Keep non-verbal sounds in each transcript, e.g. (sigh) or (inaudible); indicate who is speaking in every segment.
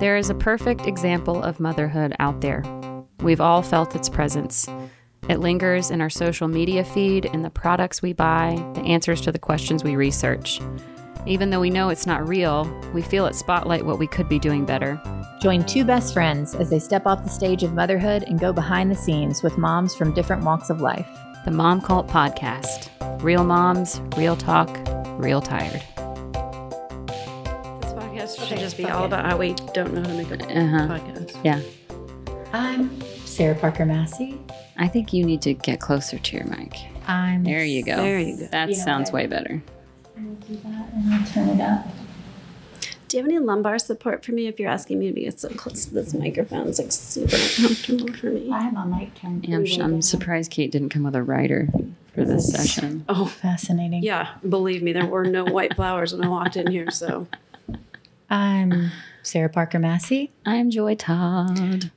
Speaker 1: There is a perfect example of motherhood out there. We've all felt its presence. It lingers in our social media feed, in the products we buy, the answers to the questions we research. Even though we know it's not real, we feel it spotlight what we could be doing better.
Speaker 2: Join two best friends as they step off the stage of motherhood and go behind the scenes with moms from different walks of life.
Speaker 1: The Mom Cult Podcast. Real moms, real talk, real tired.
Speaker 3: Be all about how we don't know how to make a
Speaker 1: Uh-huh.
Speaker 3: podcast.
Speaker 1: Yeah.
Speaker 2: I'm Sarah Parker Massey.
Speaker 1: I think you need to get closer to your mic.
Speaker 2: I'm
Speaker 1: There you go.
Speaker 3: There you go.
Speaker 1: That
Speaker 2: You know
Speaker 1: sounds
Speaker 2: what?
Speaker 1: way better.
Speaker 2: I'll do that and I'll turn it up.
Speaker 3: Do you have any lumbar support for me if you're asking me to get so close to this microphone? It's like super uncomfortable for me.
Speaker 2: I have my mic turned.
Speaker 1: Yeah, I'm, I'm surprised Kate didn't come with a writer for this session.
Speaker 3: Oh,
Speaker 2: Fascinating.
Speaker 3: yeah. Believe me, there were no white flowers when I walked in here. So
Speaker 2: I'm Sarah Parker Massey.
Speaker 1: I'm Joy Todd.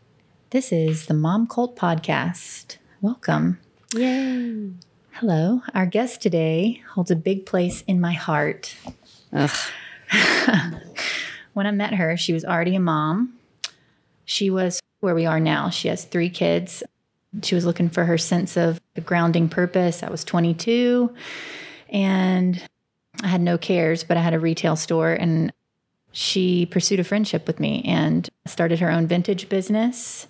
Speaker 2: This is the Mom Cult Podcast. Welcome.
Speaker 1: Yay.
Speaker 2: Hello. Our guest today holds a big place in my heart.
Speaker 1: Ugh. (laughs)
Speaker 2: when I met her, she was already a mom. She was where we are now. She has three kids. She was looking for her sense of a grounding purpose. I was 22 and I had no cares, but I had a retail store and she pursued a friendship with me and started her own vintage business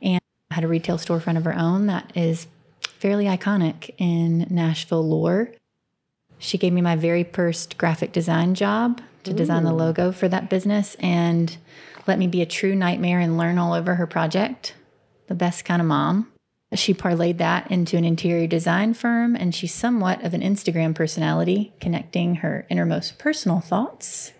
Speaker 2: and had a retail storefront of her own that is fairly iconic in Nashville lore. She gave me my very first graphic design job to design the logo for that business and let me be a true nightmare and learn all over her project. The best kind of mom. She parlayed that into an interior design firm, and she's somewhat of an Instagram personality, connecting her innermost personal thoughts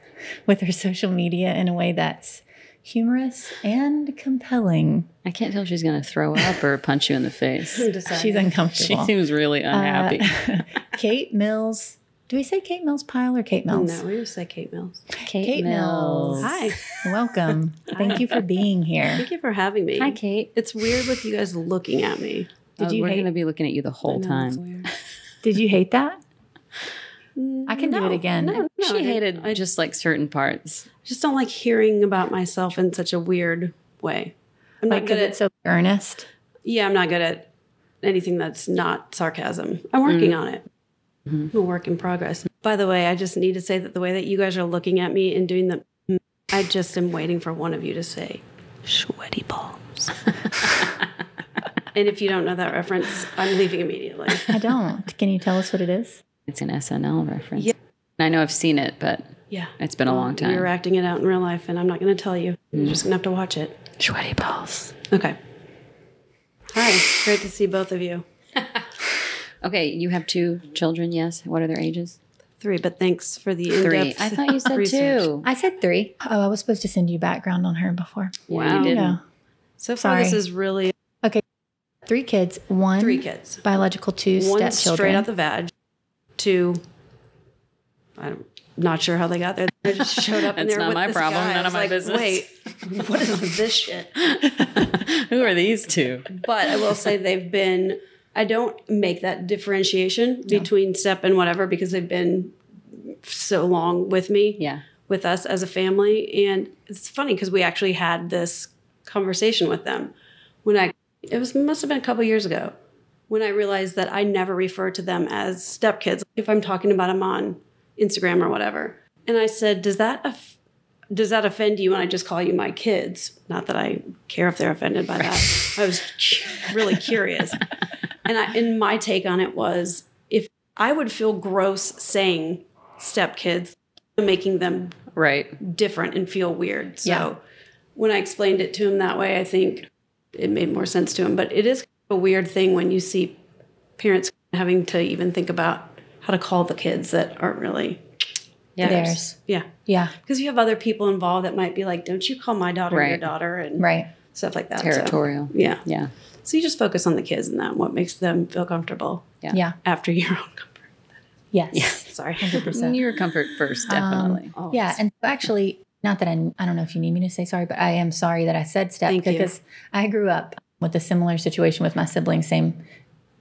Speaker 2: with her social media in a way that's humorous and compelling.
Speaker 1: I can't tell if she's going to throw up or punch you in the face.
Speaker 2: She's uncomfortable.
Speaker 1: She seems really unhappy.
Speaker 2: Uh, (laughs) Kate Mills. Do we say Kate Mills Pile or Kate Mills?
Speaker 3: no, we just say Kate Mills.
Speaker 1: Kate,
Speaker 2: Kate Mills.
Speaker 3: Hi.
Speaker 2: Welcome. (laughs) Thank you for being here.
Speaker 3: Thank you for having me.
Speaker 1: Hi, Kate.
Speaker 3: It's weird with you guys looking at me.
Speaker 2: Did
Speaker 1: Uh,
Speaker 2: you
Speaker 1: we're
Speaker 2: hate-
Speaker 1: going to be looking at you the whole
Speaker 3: I know, it's
Speaker 1: time.
Speaker 2: Did you hate that? Mm, I can do it again.
Speaker 3: No, no, I
Speaker 1: she hated
Speaker 3: I
Speaker 1: just like certain parts.
Speaker 3: I just don't like hearing about myself in such a weird way. I'm not
Speaker 2: Like,
Speaker 3: good at
Speaker 2: so earnest.
Speaker 3: Yeah, I'm not good at anything that's not sarcasm. I'm mm. working on it. Mm-hmm. I'm a work in progress. By the way, I just need to say that the way that you guys are looking at me and doing the, I just am waiting for one of you to say, sweaty balls. (laughs) and if you don't know that reference, I'm leaving immediately.
Speaker 2: I don't. Can you tell us what it is?
Speaker 1: It's an SNL reference.
Speaker 3: Yeah.
Speaker 1: I know I've seen it, but
Speaker 3: Yeah.
Speaker 1: it's been a long time.
Speaker 3: You're acting it out in real life, and I'm not going to tell you. You're mm. just going to have to watch it.
Speaker 1: Sweaty balls.
Speaker 3: Okay. Hi. Great to see both of you. (laughs)
Speaker 1: Okay, you have two children, yes? What are their ages?
Speaker 3: Three, but thanks for the
Speaker 1: Three.
Speaker 3: in-depth
Speaker 1: I thought you said
Speaker 3: research.
Speaker 1: two.
Speaker 2: I said three. Oh, I was supposed to send you background on her before.
Speaker 1: Wow. You didn't.
Speaker 2: No.
Speaker 3: So far, this is really okay.
Speaker 2: Three kids. One
Speaker 3: three kids.
Speaker 2: biological, two
Speaker 3: One
Speaker 2: stepchildren.
Speaker 3: straight out the vag. Two. I'm not sure how they got there. They just showed up. (laughs) and
Speaker 1: That's
Speaker 3: they were
Speaker 1: not my problem,
Speaker 3: guy.
Speaker 1: None of my
Speaker 3: like,
Speaker 1: business.
Speaker 3: Wait, (laughs) what is this shit? (laughs)
Speaker 1: Who are these two?
Speaker 3: But I will say they've been. I don't make that differentiation between step and whatever because they've been so long with me.
Speaker 1: Yeah.
Speaker 3: with us as a family. And it's funny because we actually had this conversation with them when I, it was must have been a couple years ago when I realized that I never refer to them as stepkids if I'm talking about them on Instagram or whatever. And I said, does that, does that offend you when I just call you my kids? Not that I care if they're offended by that. (laughs) I was really curious. And I, and my take on it was if I would feel gross saying stepkids, making them
Speaker 1: Right.
Speaker 3: different and feel weird. So
Speaker 2: Yeah.
Speaker 3: when I explained it to him that way, I think it made more sense to him. But it is a weird thing when you see parents having to even think about how to call the kids that aren't really
Speaker 1: Yeah.
Speaker 2: Theirs.
Speaker 3: yeah.
Speaker 2: Yeah.
Speaker 3: Because you have other people involved that might be like, "Don't you call my daughter your daughter?" and
Speaker 2: Right.
Speaker 3: stuff like that. So,
Speaker 1: Territorial.
Speaker 3: yeah.
Speaker 1: Yeah.
Speaker 3: So you just focus on the kids and that what makes them feel comfortable
Speaker 1: Yeah.
Speaker 2: Yeah.
Speaker 3: after (laughs) your own comfort.
Speaker 2: Yes.
Speaker 3: Sorry.
Speaker 2: 100%.
Speaker 1: Your comfort first, um, definitely.
Speaker 3: Oh,
Speaker 2: Yeah, and actually, not that I, I don't know if you need me to say sorry, but I am sorry that I said step
Speaker 3: Thank you.
Speaker 2: because I grew up with a similar situation with my siblings, same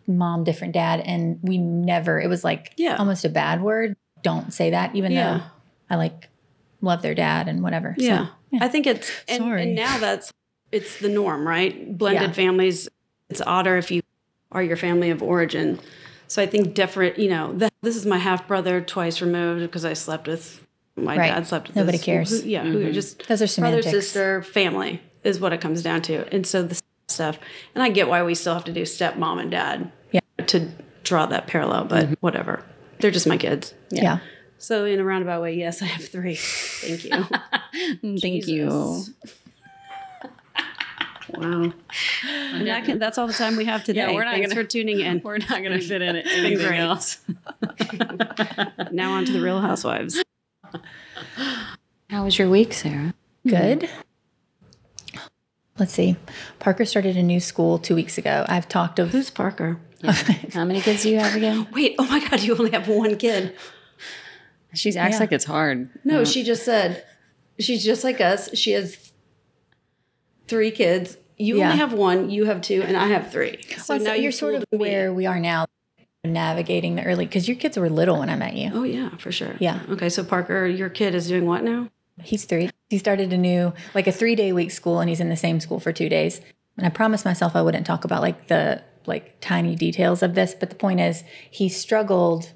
Speaker 2: mom, different dad, and we never. It was like
Speaker 3: Yeah.
Speaker 2: almost a bad word. Don't say that, even
Speaker 3: Yeah.
Speaker 2: though I like love their dad and whatever. So,
Speaker 3: Yeah. I think it's and, and now that's it's the norm, right? Blended
Speaker 2: Yeah.
Speaker 3: families. It's odder if you are your family of origin. So I think different. You know, th- this is my half brother, twice removed because I slept with my
Speaker 2: Right.
Speaker 3: dad. Slept with
Speaker 2: Nobody
Speaker 3: his-
Speaker 2: cares.
Speaker 3: Who, yeah, who mm-hmm. just
Speaker 2: Those are
Speaker 3: brother, sister, family is what it comes down to. And so the stuff, and I get why we still have to do stepmom and dad.
Speaker 2: Yeah.
Speaker 3: To draw that parallel, but mm-hmm. whatever. They're just my kids.
Speaker 2: yeah.
Speaker 3: So in a roundabout way, yes, I have three. Thank you. (laughs)
Speaker 1: Thank you.
Speaker 3: Wow. And that can, that's all the time we have today.
Speaker 1: Yeah, we're not
Speaker 3: Thanks
Speaker 1: gonna-
Speaker 3: for tuning in. (laughs)
Speaker 1: We're not going to fit in it. (laughs)
Speaker 3: been
Speaker 1: anything
Speaker 3: great.
Speaker 1: else.
Speaker 3: Now on to the Real Housewives.
Speaker 1: How was your week, Sarah?
Speaker 2: Good. Let's see. Parker started a new school two weeks ago. I've talked of
Speaker 3: Who's Parker? (laughs)
Speaker 1: How many kids do you have again?
Speaker 3: Wait, oh my God, you only have one kid.
Speaker 1: She acts
Speaker 2: Yeah.
Speaker 1: like it's hard.
Speaker 3: No, she just said she's just like us. She has three kids. You
Speaker 2: Yeah.
Speaker 3: only have one, you have two, and I have three. So
Speaker 2: Well,
Speaker 3: now
Speaker 2: you're
Speaker 3: you
Speaker 2: sort of
Speaker 3: fooled me.
Speaker 2: where we are now, navigating the early because your kids were little when I met you.
Speaker 3: Oh yeah, for sure.
Speaker 2: Yeah.
Speaker 3: Okay, so Parker, your kid is doing what now?
Speaker 2: He's three. He started a new, like a three day week school, and he's in the same school for two days. And I promised myself I wouldn't talk about like the like tiny details of this, but the point is, he struggled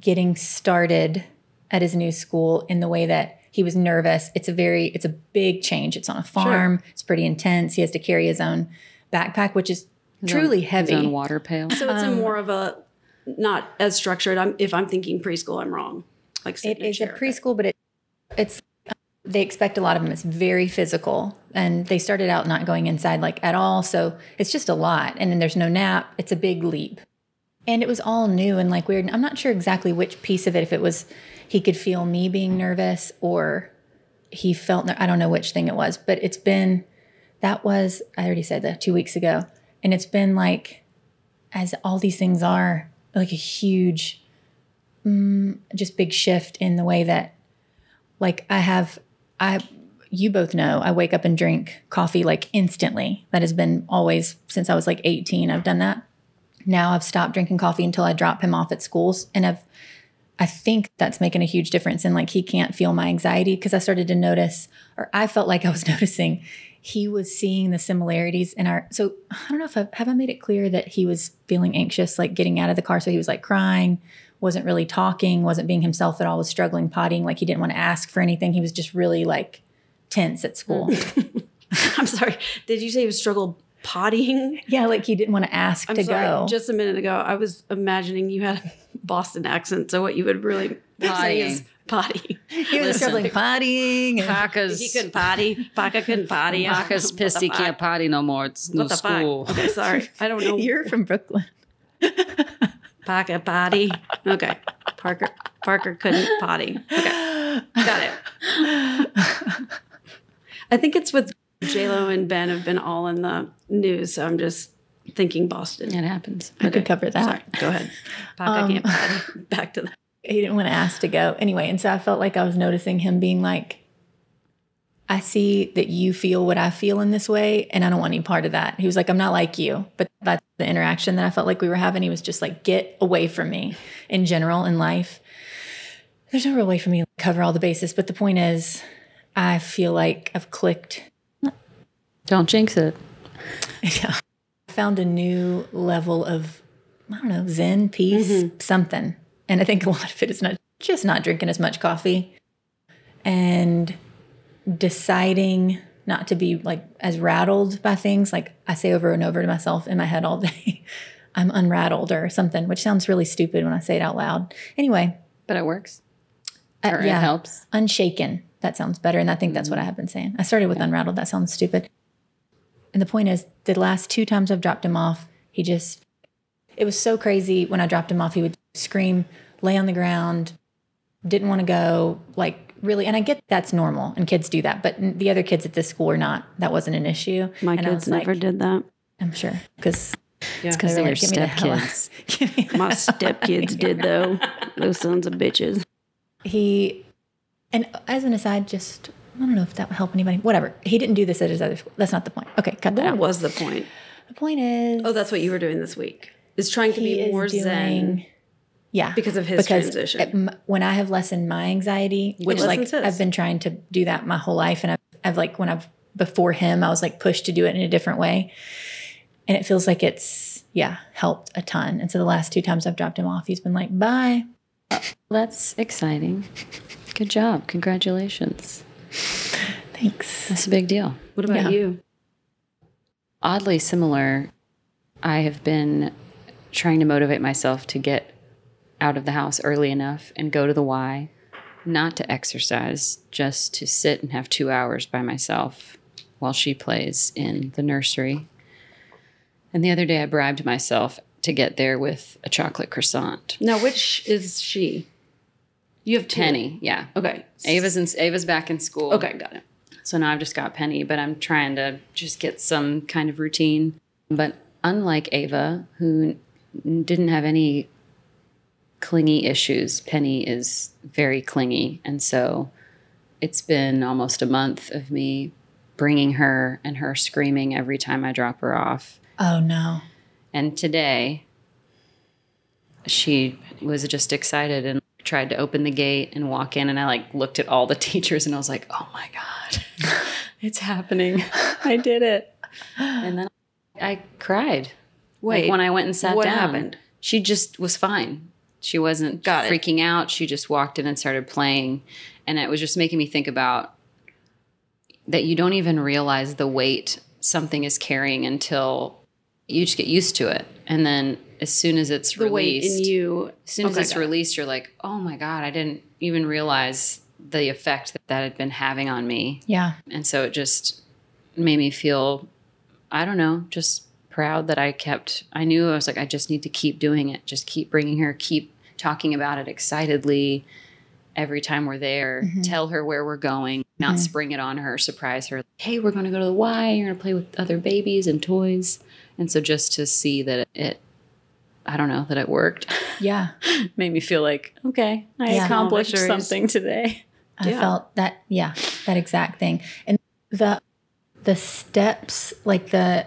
Speaker 2: getting started at his new school in the way that he was nervous. It's a very, it's a big change. It's on a farm. It's pretty intense. He has to carry his own backpack, which is truly
Speaker 1: His
Speaker 2: heavy.
Speaker 1: own water pail.
Speaker 3: So it's
Speaker 2: Um,
Speaker 3: in more of a not as structured. I'm if I'm thinking preschool, I'm wrong. Like
Speaker 2: It
Speaker 3: sit
Speaker 2: a preschool, but it, it's they expect a lot of them. It's very physical, and they started out not going inside like at all. So it's just a lot, and then there's no nap. It's a big leap, and it was all new and like weird. I'm not sure exactly which piece of it. If it was he could feel me being nervous, or he felt I don't know which thing it was, but it's been that was I already said that two weeks ago, and it's been like as all these things are like a huge mm, just big shift in the way that like I have I you both know I wake up and drink coffee like instantly. That has been always since I was like 18 I've done that. Now I've stopped drinking coffee until I drop him off at schools and I've I think that's making a huge difference in like he can't feel my anxiety because I started to notice or I felt like I was (laughs) noticing he was seeing the similarities in our so I don't know if I have I made it clear that he was feeling anxious like getting out of the car so he was like crying wasn't really talking, wasn't being himself at all, was struggling pottying, like he didn't want to ask for anything. He was just really like tense at school. Mm. (laughs)
Speaker 3: I'm sorry. Did you say you struggled pottying?
Speaker 2: yeah, like he didn't want to ask
Speaker 3: I'm
Speaker 2: to
Speaker 3: sorry.
Speaker 2: go.
Speaker 3: Just a minute ago, I was imagining you had a Boston accent. So what you would really say is potty. (laughs)
Speaker 2: he was
Speaker 1: Listen.
Speaker 2: struggling pottying. and-
Speaker 3: He couldn't potty. Paca couldn't potty. (laughs)
Speaker 1: Paka's
Speaker 3: What
Speaker 1: pissed he can't potty no more. It's no
Speaker 3: the
Speaker 1: school.
Speaker 3: fuck? Okay, sorry. I don't know. (laughs)
Speaker 2: You're from Brooklyn.
Speaker 3: Paca potty. Okay. Parker Parker couldn't potty. Okay. Got it. I think it's with J Lo and Ben have been all in the news, so I'm just thinking Boston.
Speaker 1: It happens.
Speaker 2: I could cover that.
Speaker 3: Sorry, go ahead. Paca
Speaker 2: Um,
Speaker 3: can't potty. Back to the
Speaker 2: he didn't want to ask to go anyway and so i felt like i was noticing him being like i see that you feel what i feel in this way and i don't want any part of that he was like i'm not like you but that's the interaction that i felt like we were having he was just like get away from me in general in life there's no real way for me to cover all the bases but the point is i feel like i've clicked
Speaker 1: Don't jinx it. (laughs)
Speaker 2: yeah. found a new level of I don't know, zen, peace, mm-hmm. something. And I think a lot of it is not just not drinking as much coffee and deciding not to be like as rattled by things. Like I say over and over to myself in my head all day, (laughs) I'm unrattled or something, which sounds really stupid when I say it out loud. Anyway,
Speaker 1: But it works.
Speaker 2: uh,
Speaker 1: Or it helps.
Speaker 2: unshaken. That sounds better. And I think that's what I have been saying. I started with unrattled. That sounds stupid. And the point is, the last two times I've dropped him off, he just, it was so crazy. When I dropped him off, he would scream, lay on the ground, didn't want to go, like really. And I get that's normal and kids do that. But the other kids at this school were not. That wasn't an issue.
Speaker 3: My
Speaker 2: and I
Speaker 3: kids
Speaker 2: was like,
Speaker 3: never did that.
Speaker 2: I'm sure. Because
Speaker 3: Yeah.
Speaker 1: Because
Speaker 2: They
Speaker 1: they're
Speaker 2: were like, "Get me the hell (laughs)
Speaker 3: My stepkids did though. Those sons of bitches.
Speaker 2: he, and as an aside, just, I don't know if that would help anybody. Whatever. He didn't do this at his other school. That's not the point. Okay, cut that
Speaker 3: What
Speaker 2: out.
Speaker 3: was the point?
Speaker 2: The point is,
Speaker 3: Oh, that's what you were doing this week. Is trying to
Speaker 2: he
Speaker 3: be
Speaker 2: is
Speaker 3: more
Speaker 2: doing
Speaker 3: zen.
Speaker 2: Yeah.
Speaker 3: because of his transition.
Speaker 2: it- when I have lessened my anxiety, which like
Speaker 3: his.
Speaker 2: I've been trying to do that my whole life, and I've, I've like when I've before him, I was like pushed to do it in a different way, and it feels like it's yeah helped a ton. And so the last two times I've dropped him off, he's been like, "Bye."
Speaker 1: That's exciting. Good job. Congratulations.
Speaker 2: Thanks.
Speaker 1: That's a big deal.
Speaker 3: what about
Speaker 2: yeah.
Speaker 3: you?
Speaker 1: Oddly similar, I have been trying to motivate myself to get out of the house early enough and go to the Y, not to exercise, just to sit and have two hours by myself while she plays in the nursery. And the other day I bribed myself to get there with a chocolate croissant.
Speaker 3: Now, which is she? You have two.
Speaker 1: Penny, yeah.
Speaker 3: Okay.
Speaker 1: Ava's in, Ava's back in school.
Speaker 3: Okay, got it.
Speaker 1: So now I've just got Penny, but I'm trying to just get some kind of routine. But unlike Ava, who didn't have any clingy issues, Penny is very clingy. And so it's been almost a month of me bringing her and her screaming every time I drop her off.
Speaker 2: Oh no.
Speaker 1: And today, she was just excited and tried to open the gate and walk in. And I like looked at all the (laughs) teachers and I was like, oh my God, (laughs) it's happening. I did it. And then I cried.
Speaker 3: Wait.
Speaker 1: Like when I went and sat
Speaker 3: what
Speaker 1: down.
Speaker 3: happened?
Speaker 1: She just was fine. She wasn't
Speaker 3: Got it.
Speaker 1: freaking out. She just walked in and started playing. And it was just making me think about that you don't even realize the weight something is carrying until you just get used to it. And then as soon as it's
Speaker 3: The weight
Speaker 1: released,
Speaker 3: in you.
Speaker 1: as soon as
Speaker 3: Okay,
Speaker 1: it's
Speaker 3: got
Speaker 1: released, you're like, oh my God, I didn't even realize the effect that that had been having on me.
Speaker 2: Yeah.
Speaker 1: And so it just made me feel, I don't know, just proud that I kept, I knew I was like, I just need to keep doing it. Just keep bringing her, keep talking about it excitedly every time we're there.
Speaker 2: Mm-hmm.
Speaker 1: Tell her where we're going, not spring it on her, surprise her. Hey, we're going to go to the Y. You're going to play with other babies and toys. And so just to see that it, I don't know, that it worked
Speaker 2: Yeah. (laughs)
Speaker 1: made me feel like, okay, I
Speaker 2: Yeah.
Speaker 1: accomplished
Speaker 3: Small victories.
Speaker 1: something today.
Speaker 2: I
Speaker 3: Yeah.
Speaker 2: felt that yeah, that exact thing. And the the steps like the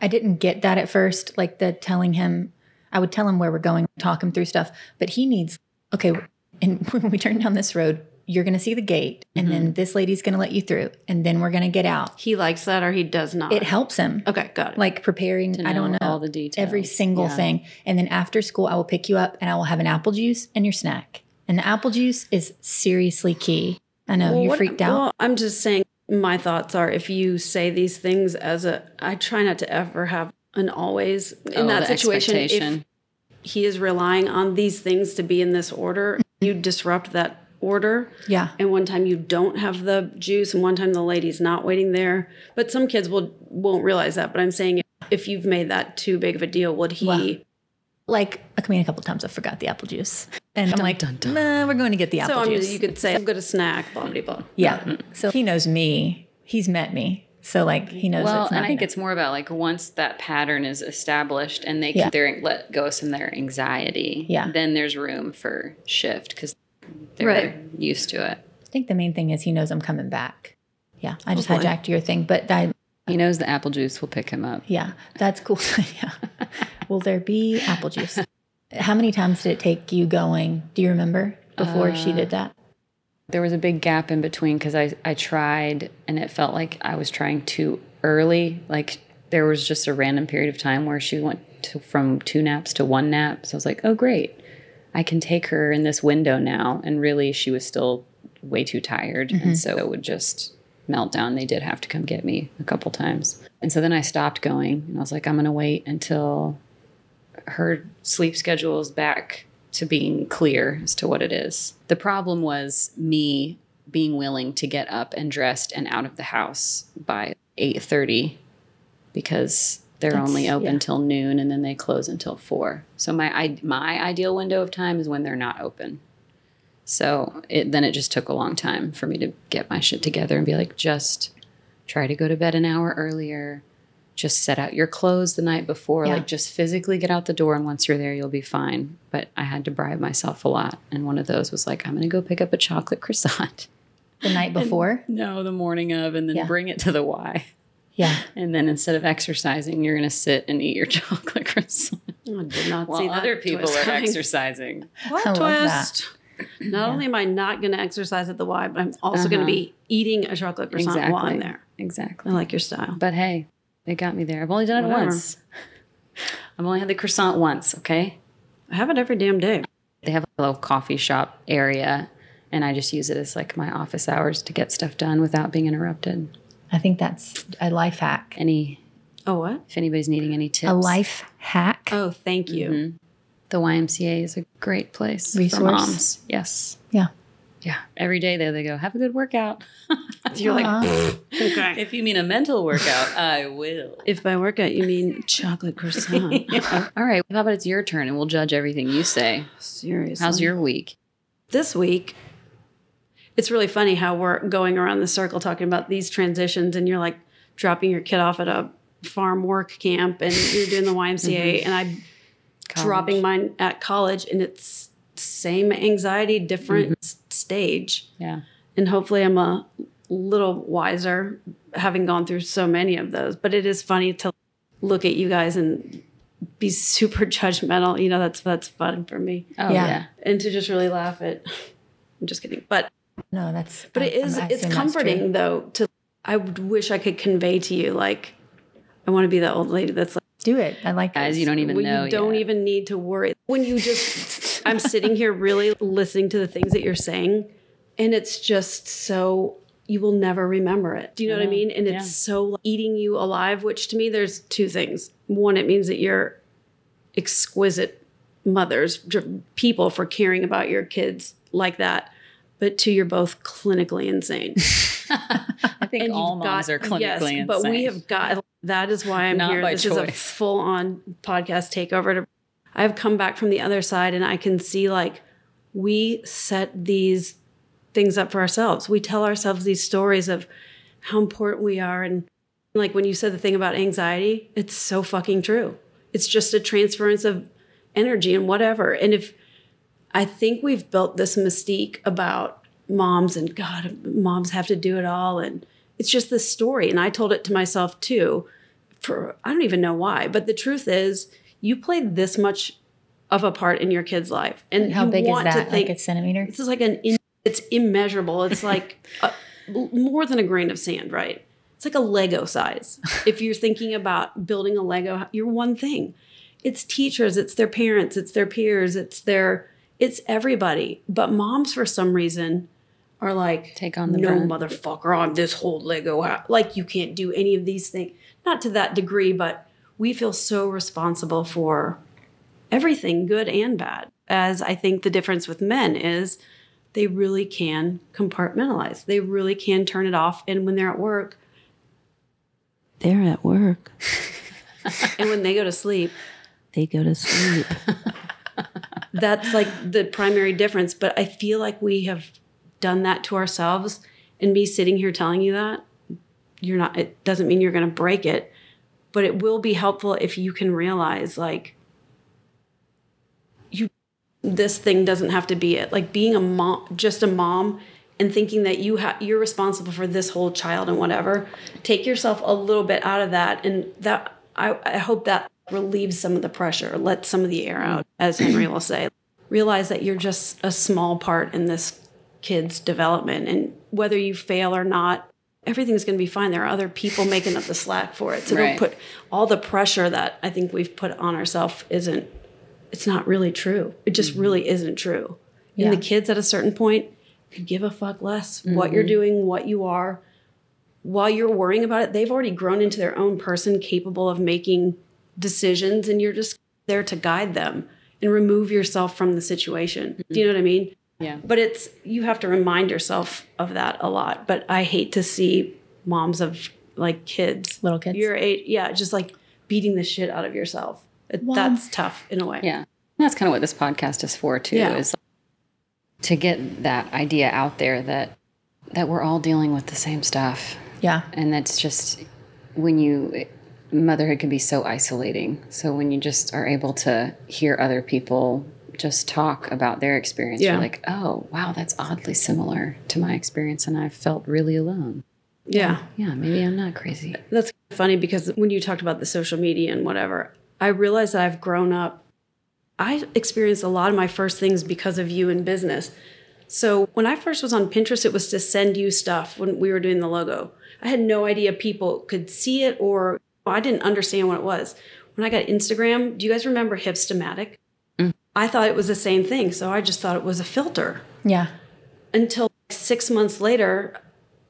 Speaker 2: I didn't get that at first like the telling him I would tell him where we're going, talk him through stuff, but he needs okay, and (laughs) when we turn down this road, you're going to see the gate and then mm-hmm. this lady's going to let you through and then we're going to get out.
Speaker 3: He likes that or he does not.
Speaker 2: It helps him.
Speaker 3: okay, got it.
Speaker 2: Like preparing, I don't know
Speaker 1: know all the details.
Speaker 2: every single
Speaker 1: Yeah.
Speaker 2: thing. And then after school, I will pick you up and I will have an apple juice and your snack. And the apple juice is seriously key. I know
Speaker 3: Well,
Speaker 2: you're
Speaker 3: what-
Speaker 2: freaked out.
Speaker 3: Well, I'm just saying my thoughts are if you say these things as a I try not to ever have an always in
Speaker 1: Oh,
Speaker 3: that
Speaker 1: the
Speaker 3: situation if
Speaker 1: expectation.
Speaker 3: he is relying on these things to be in this order, you disrupt that order.
Speaker 2: yeah.
Speaker 3: And one time you don't have the juice, and one time the lady's not waiting there. But some kids will won't realize that. But I'm saying if you've made that too big of a deal, would he?
Speaker 2: Well, like I mean, a couple times I forgot the apple juice, and I'm like,
Speaker 1: dun, dun.
Speaker 2: nah, we're going to get the apple
Speaker 3: so
Speaker 2: juice.
Speaker 3: just, you could say, "I'm good a snack." Blah blah blah.
Speaker 2: yeah. Mm-hmm. So he knows me. He's met me. So like he knows.
Speaker 1: Well,
Speaker 2: it's
Speaker 1: and I think it's more about like once that pattern is established and they
Speaker 2: Yeah.
Speaker 1: can their, let go of some of their anxiety,
Speaker 2: Yeah.
Speaker 1: then there's room for shift because they're
Speaker 3: Right.
Speaker 1: used to it.
Speaker 2: I think the main thing is he knows I'm coming back. Yeah, I just
Speaker 3: Hopefully.
Speaker 2: hijacked your thing, but I,
Speaker 1: He knows the apple juice will pick him up.
Speaker 2: yeah, that's cool. (laughs) yeah. Will there be apple juice? How many times did it take you going? Do you remember before
Speaker 1: Uh,
Speaker 2: she did that?
Speaker 1: There was a big gap in between because I, I tried and it felt like I was trying too early. Like there was just a random period of time where she went to, from two naps to one nap. So I was like, oh, great. I can take her in this window now. And really, she was still way too tired. And so it would just melt down. They did have to come get me a couple times. And so then I stopped going and I was like, I'm going to wait until her sleep schedule is back to being clear as to what it is. The problem was me being willing to get up and dressed and out of the house by 8:30 because they're
Speaker 2: That's-
Speaker 1: only open
Speaker 2: yeah.
Speaker 1: till noon and then they close until 4. So my I, my ideal window of time is when they're not open. So it, then it just took a long time for me to get my shit together and be like, just try to go to bed an hour earlier. Just set out your clothes the night before.
Speaker 2: Yeah.
Speaker 1: Like, just physically get out the door. And once you're there, you'll be fine. But I had to bribe myself a lot. And one of those was like, I'm going to go pick up a chocolate croissant.
Speaker 2: The night (laughs) before?
Speaker 1: no, the morning of, and then
Speaker 2: Yeah.
Speaker 1: bring it to the Y.
Speaker 2: Yeah.
Speaker 1: And then instead of exercising, you're going to sit and eat your (laughs) chocolate croissant.
Speaker 3: I did not see
Speaker 1: While
Speaker 3: that
Speaker 1: other people
Speaker 3: twist
Speaker 1: are
Speaker 3: coming.
Speaker 1: exercising.
Speaker 3: Plot
Speaker 2: I love that.
Speaker 3: Twist. Not only am I not going to exercise at the Y, but I'm also going
Speaker 1: Uh-huh.
Speaker 3: to be eating a chocolate croissant while I'm there.
Speaker 1: Exactly.
Speaker 3: I like your style.
Speaker 1: But hey, they got me there. I've only done it
Speaker 3: Whatever.
Speaker 1: once. (laughs) I've only had the croissant once, okay?
Speaker 3: I have it every damn day.
Speaker 1: They have a little coffee shop area, and I just use it as like my office hours to get stuff done without being interrupted.
Speaker 2: I think that's a life hack.
Speaker 1: Any,
Speaker 3: Oh, what?
Speaker 1: if anybody's needing any tips,
Speaker 2: A life hack.
Speaker 3: Oh, thank you.
Speaker 1: Mm-hmm. The YMCA is a great place
Speaker 2: Resource.
Speaker 1: for moms. Yes.
Speaker 2: Yeah.
Speaker 1: Yeah. Every day there they go, have a good workout. (laughs)
Speaker 3: You're like,
Speaker 2: Aw. (laughs)
Speaker 3: okay.
Speaker 1: if you mean a mental workout, (laughs) I will.
Speaker 3: If by workout you mean chocolate croissant.
Speaker 1: All right. How about it's your turn and we'll judge everything you say.
Speaker 3: Seriously.
Speaker 1: How's your week?
Speaker 3: this week? It's really funny how we're going around the circle talking about these transitions, and you're like dropping your kid off at a farm work camp, and you're doing the YMCA, mm-hmm. and I'm dropping mine at college, and it's same anxiety, different mm-hmm. s- stage.
Speaker 1: Yeah.
Speaker 3: and hopefully I'm a little wiser having gone through so many of those. But it is funny to look at you guys and be super (laughs) judgmental. You know, that's that's fun for me,
Speaker 1: Oh,
Speaker 2: Yeah.
Speaker 1: yeah.
Speaker 3: and to just really laugh at. (laughs) I'm just kidding, but
Speaker 2: No, that's.
Speaker 3: but
Speaker 2: I-
Speaker 3: it is it's comforting though. To I would wish I could convey to you like I want to be that old lady that's like.
Speaker 2: Do it. I like
Speaker 1: Guys,
Speaker 2: this.
Speaker 1: you don't even
Speaker 3: when
Speaker 1: know
Speaker 3: you don't
Speaker 1: yet.
Speaker 3: even need to worry when you just (laughs) i'm sitting here really listening to the things that you're saying and it's just so you will never remember it do you know what i mean and it's
Speaker 1: Yeah.
Speaker 3: so eating you alive which to me there's two things one it means that you're exquisite mothers people for caring about your kids like that but two you're both clinically insane (laughs)
Speaker 1: I think
Speaker 3: and
Speaker 1: all moms
Speaker 3: got-
Speaker 1: are clinically
Speaker 3: yes,
Speaker 1: insane.
Speaker 3: But we have got that is why I'm
Speaker 1: Not
Speaker 3: here. This is a full on podcast takeover. To, I've come back from the other side and I can see like we set these things up for ourselves. We tell ourselves these stories of how important we are. And like when you said the thing about anxiety, it's so fucking true. It's just a transference of energy and whatever. And if I think we've built this mystique about moms and God, moms have to do it all. And it's just this story. And I told it to myself too, for I don't even know why. But the truth is, you played this much of a part in your kid's life. And
Speaker 2: How
Speaker 3: you
Speaker 2: big is that?
Speaker 3: think
Speaker 2: like a centimeter?
Speaker 3: this is like an in, it's immeasurable. It's (laughs) like a, more than a grain of sand, right? It's like a Lego size. (laughs) if you're thinking about building a Lego, you're one thing. It's teachers, it's their parents, it's their peers, it's their it's everybody. But moms, for some reason, are like
Speaker 1: Take on the
Speaker 3: no motherfucker on this whole Lego house. Like you can't do any of these things. Not to that degree, but we feel so responsible for everything, good and bad. As I think the difference with men is they really can compartmentalize. They really can turn it off. And when they're at work, they're at work. (laughs) and when they go to sleep, they go to sleep. (laughs) That's like the primary difference. But I feel like we have done that to ourselves. And me sitting here telling you that, you're not, it doesn't mean you're going to break it, but it will be helpful if you can realize like, you, this thing doesn't have to be it. Like being a mom, just a mom and thinking that you have you're responsible for this whole child and whatever take yourself a little bit out of that and that I, I hope that relieves some of the pressure let some of the air out as henry will say. Realize that you're just a small part in this kid's development and whether you fail or not everything's going to be fine. There are other people making up the slack for it. So
Speaker 1: Right.
Speaker 3: don't put all the pressure that i think we've put on ourselves isn't it's not really true. It just mm-hmm. really isn't true. And
Speaker 2: Yeah.
Speaker 3: the kids at a certain point could give a fuck less what you're mm-hmm. doing, what you are. While you're worrying about it, they've already grown into their own person capable of making decisions, and you're just there to guide them and remove yourself from the situation. Do you mm-hmm. know what I mean?
Speaker 1: Yeah.
Speaker 3: But it's, you have to remind yourself of that a lot. But I hate to see moms of like kids,
Speaker 2: Little kids.
Speaker 3: your age, yeah, just like beating the shit out of yourself. It- That's tough in a way.
Speaker 1: Yeah. That's kind of what this podcast is for too,
Speaker 3: Yeah.
Speaker 1: is to get that idea out there that that we're all dealing with the same stuff.
Speaker 2: Yeah.
Speaker 1: And that's just when you motherhood can be so isolating. So when you just are able to hear other people just talk about their experience,
Speaker 3: Yeah.
Speaker 1: you're like, oh wow, that's oddly similar to my experience and I felt really alone.
Speaker 3: Yeah.
Speaker 1: Yeah, maybe I'm not crazy.
Speaker 3: That's funny because when you talked about the social media and whatever, I realized that I've grown up. I experienced a lot of my first things because of you in business. So when I first was on Pinterest, it was to send you stuff when we were doing the logo. I had no idea people could see it or I didn't understand what it was. When I got Instagram, do you guys remember Hipstamatic?
Speaker 1: Mm.
Speaker 3: I thought it was the same thing. So I just thought it was a filter
Speaker 2: Yeah.
Speaker 3: until six months later,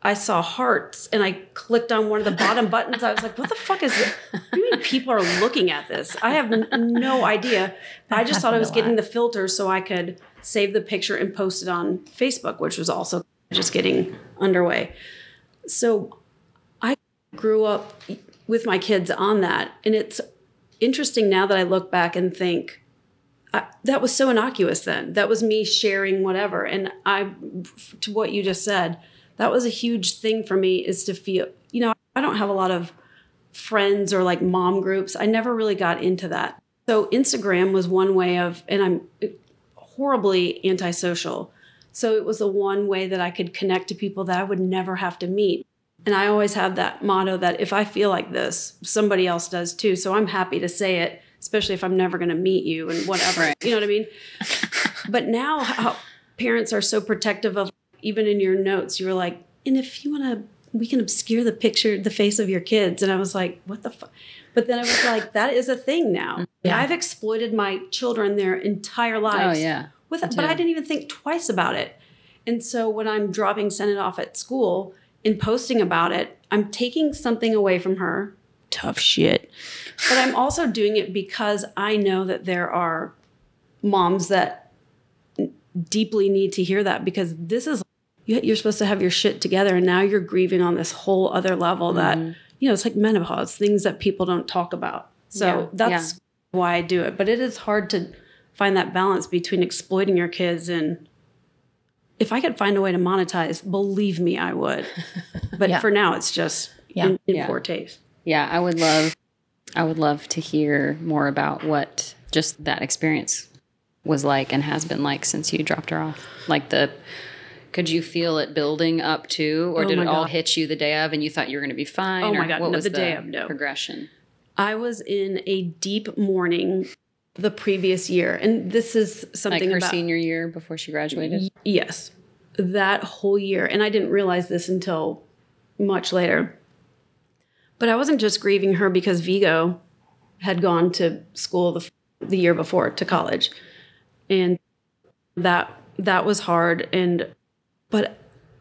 Speaker 3: I saw hearts and I clicked on one of the bottom (laughs) buttons. I was like, what the fuck is this? What do you mean people are looking at this? I have no idea. I just thought I was getting the filter so I could save the picture and post it on Facebook, which was also just getting underway. So I grew up with my kids on that. And it's interesting now that I look back and think, I, that was so innocuous then. That was me sharing whatever. And I, to what you just said, that was a huge thing for me is to feel, you know, I don't have a lot of friends or like mom groups. I never really got into that. So Instagram was one way of, and I'm horribly antisocial. So it was the one way that I could connect to people that I would never have to meet. And I always have that motto that if I feel like this, somebody else does too. So I'm happy to say it, especially if I'm never going to meet you and whatever.
Speaker 1: Right.
Speaker 3: You know what I mean? (laughs) but now how parents are so protective of even in your notes, you were like, and if you want to, we can obscure the picture, the face of your kids. And I was like, what the fuck? But then I was like, that is a thing now.
Speaker 2: Mm, yeah.
Speaker 3: I've exploited my children their entire lives.
Speaker 1: Oh yeah.
Speaker 3: with but I didn't even think twice about it. And so when I'm dropping send it off at school and posting about it, I'm taking something away from her. Tough shit. But I'm also doing it because I know that there are moms that deeply need to hear that because this is you- you're supposed to have your shit together and now you're grieving on this whole other level that
Speaker 1: Mm-hmm.
Speaker 3: you know it's like menopause things that people don't talk about so
Speaker 1: Yeah,
Speaker 3: that's why i do it but it is hard to find that balance between exploiting your kids and if i could find a way to monetize believe me i would (laughs) but
Speaker 2: Yeah.
Speaker 3: for now it's just
Speaker 2: Yeah.
Speaker 3: in, in
Speaker 1: Yeah.
Speaker 3: poor taste
Speaker 1: Yeah, I would love I would love to hear more about what just that experience was like and has been like since you dropped her off. Like the could you feel it building up to or
Speaker 3: Oh
Speaker 1: did
Speaker 3: my
Speaker 1: it all
Speaker 3: God.
Speaker 1: hit you the day of and you thought you were going to be fine
Speaker 3: Oh my God,
Speaker 1: what
Speaker 3: no,
Speaker 1: was
Speaker 3: the day of, no.
Speaker 1: progression?
Speaker 3: i was in a deep mourning the previous year and this is
Speaker 1: Like
Speaker 3: something
Speaker 1: her
Speaker 3: about
Speaker 1: senior year before she graduated?
Speaker 3: Yes, that whole year. And I didn't realize this until much later. But I wasn't just grieving her because Vigo had gone to school the, the year before to college. And that that was hard and but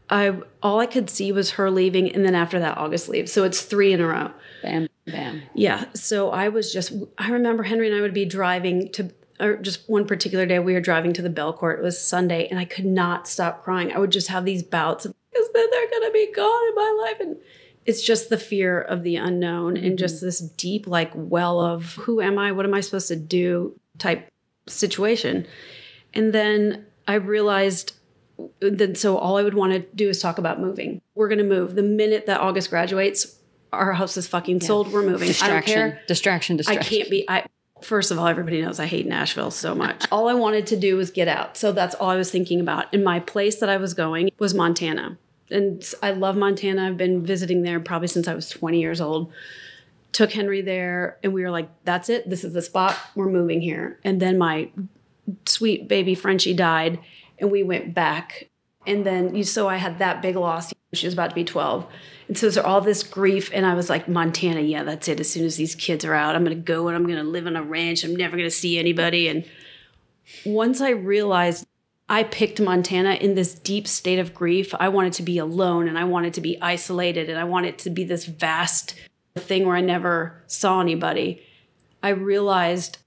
Speaker 3: I all I could see was her leaving and then after that August leave. So it's 3 in a row.
Speaker 1: Bam bam.
Speaker 3: Yeah. So I was just, I remember Henry and I would be driving to, or just one particular day, we were driving to the Belcourt. It was Sunday, and I could not stop crying. I would just have these bouts of, because then they're going to be gone in my life. And it's just the fear of the unknown and just mm-hmm. this deep, like, well of who am I? What am I supposed to do type situation. And then I realized that so all I would want to do is talk about moving. We're going to move. The minute that August graduates, our house is fucking sold. We're moving. I don't
Speaker 1: Distraction.
Speaker 3: care.
Speaker 1: Distraction,
Speaker 3: I can't be. I first of all, everybody knows I hate Nashville so much. all I wanted to do was get out. So that's all I was thinking about. And my place that I was going was Montana. And I love Montana. I've been visiting there probably since I was 20 years old. Took Henry there, and we were like, "That's it. This is the spot. We're moving here." And then my sweet baby Frenchie died, and we went back. And then you so I had that big loss. She was about to be 12. So there's all this grief. And I was like, Montana, yeah, that's it. As soon as these kids are out, I'm gonna go and I'm gonna live on a ranch. I'm never gonna see anybody. And once I realized I picked Montana in this deep state of grief, I wanted to be alone and I wanted to be isolated and I wanted to be this vast thing where I never saw anybody. I realized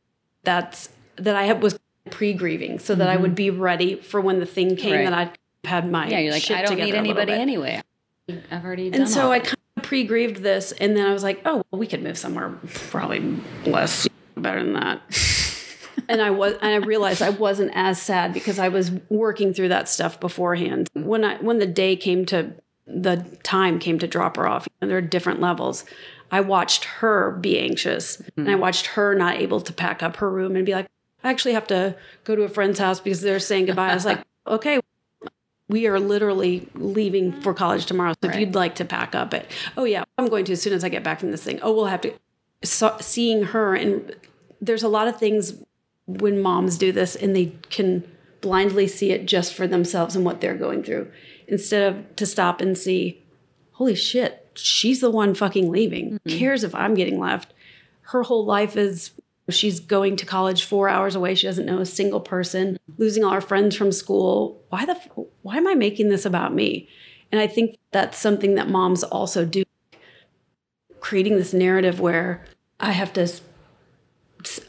Speaker 3: that's that I was pre-grieving so that I mm-hmm. would be ready for when the thing came
Speaker 1: Right.
Speaker 3: that I had my
Speaker 1: Yeah, you're like, I don't need anybody anyway. I've already done
Speaker 3: And so
Speaker 1: all
Speaker 3: I kind of pre-grieved this, and then I was like, oh, well, we could move somewhere probably less better than that. (laughs) and I was, and I realized I wasn't as sad because I was working through that stuff beforehand. When I when the day came to the time came to drop her off, and there are different levels. I watched her be anxious, and I mm-hmm. watched her not able to pack up her room and be like, I actually have to go to a friend's house because they're saying goodbye. I was like, (laughs) okay, we are literally leaving for college tomorrow. So if you'd like to pack up it, oh yeah, I'm going to as soon as I get back from this thing. Oh, we'll have to. So, seeing her and there's a lot of things when moms do this and they can blindly see it just for themselves and what they're going through instead of to stop and see, holy shit, she's the one fucking leaving. Who cares if I'm getting left? Her whole life is she's going to college four hours away. She doesn't know a single person, losing all her friends from school. Why the why am I making this about me? And I think that's something that moms also do, creating this narrative where I have to.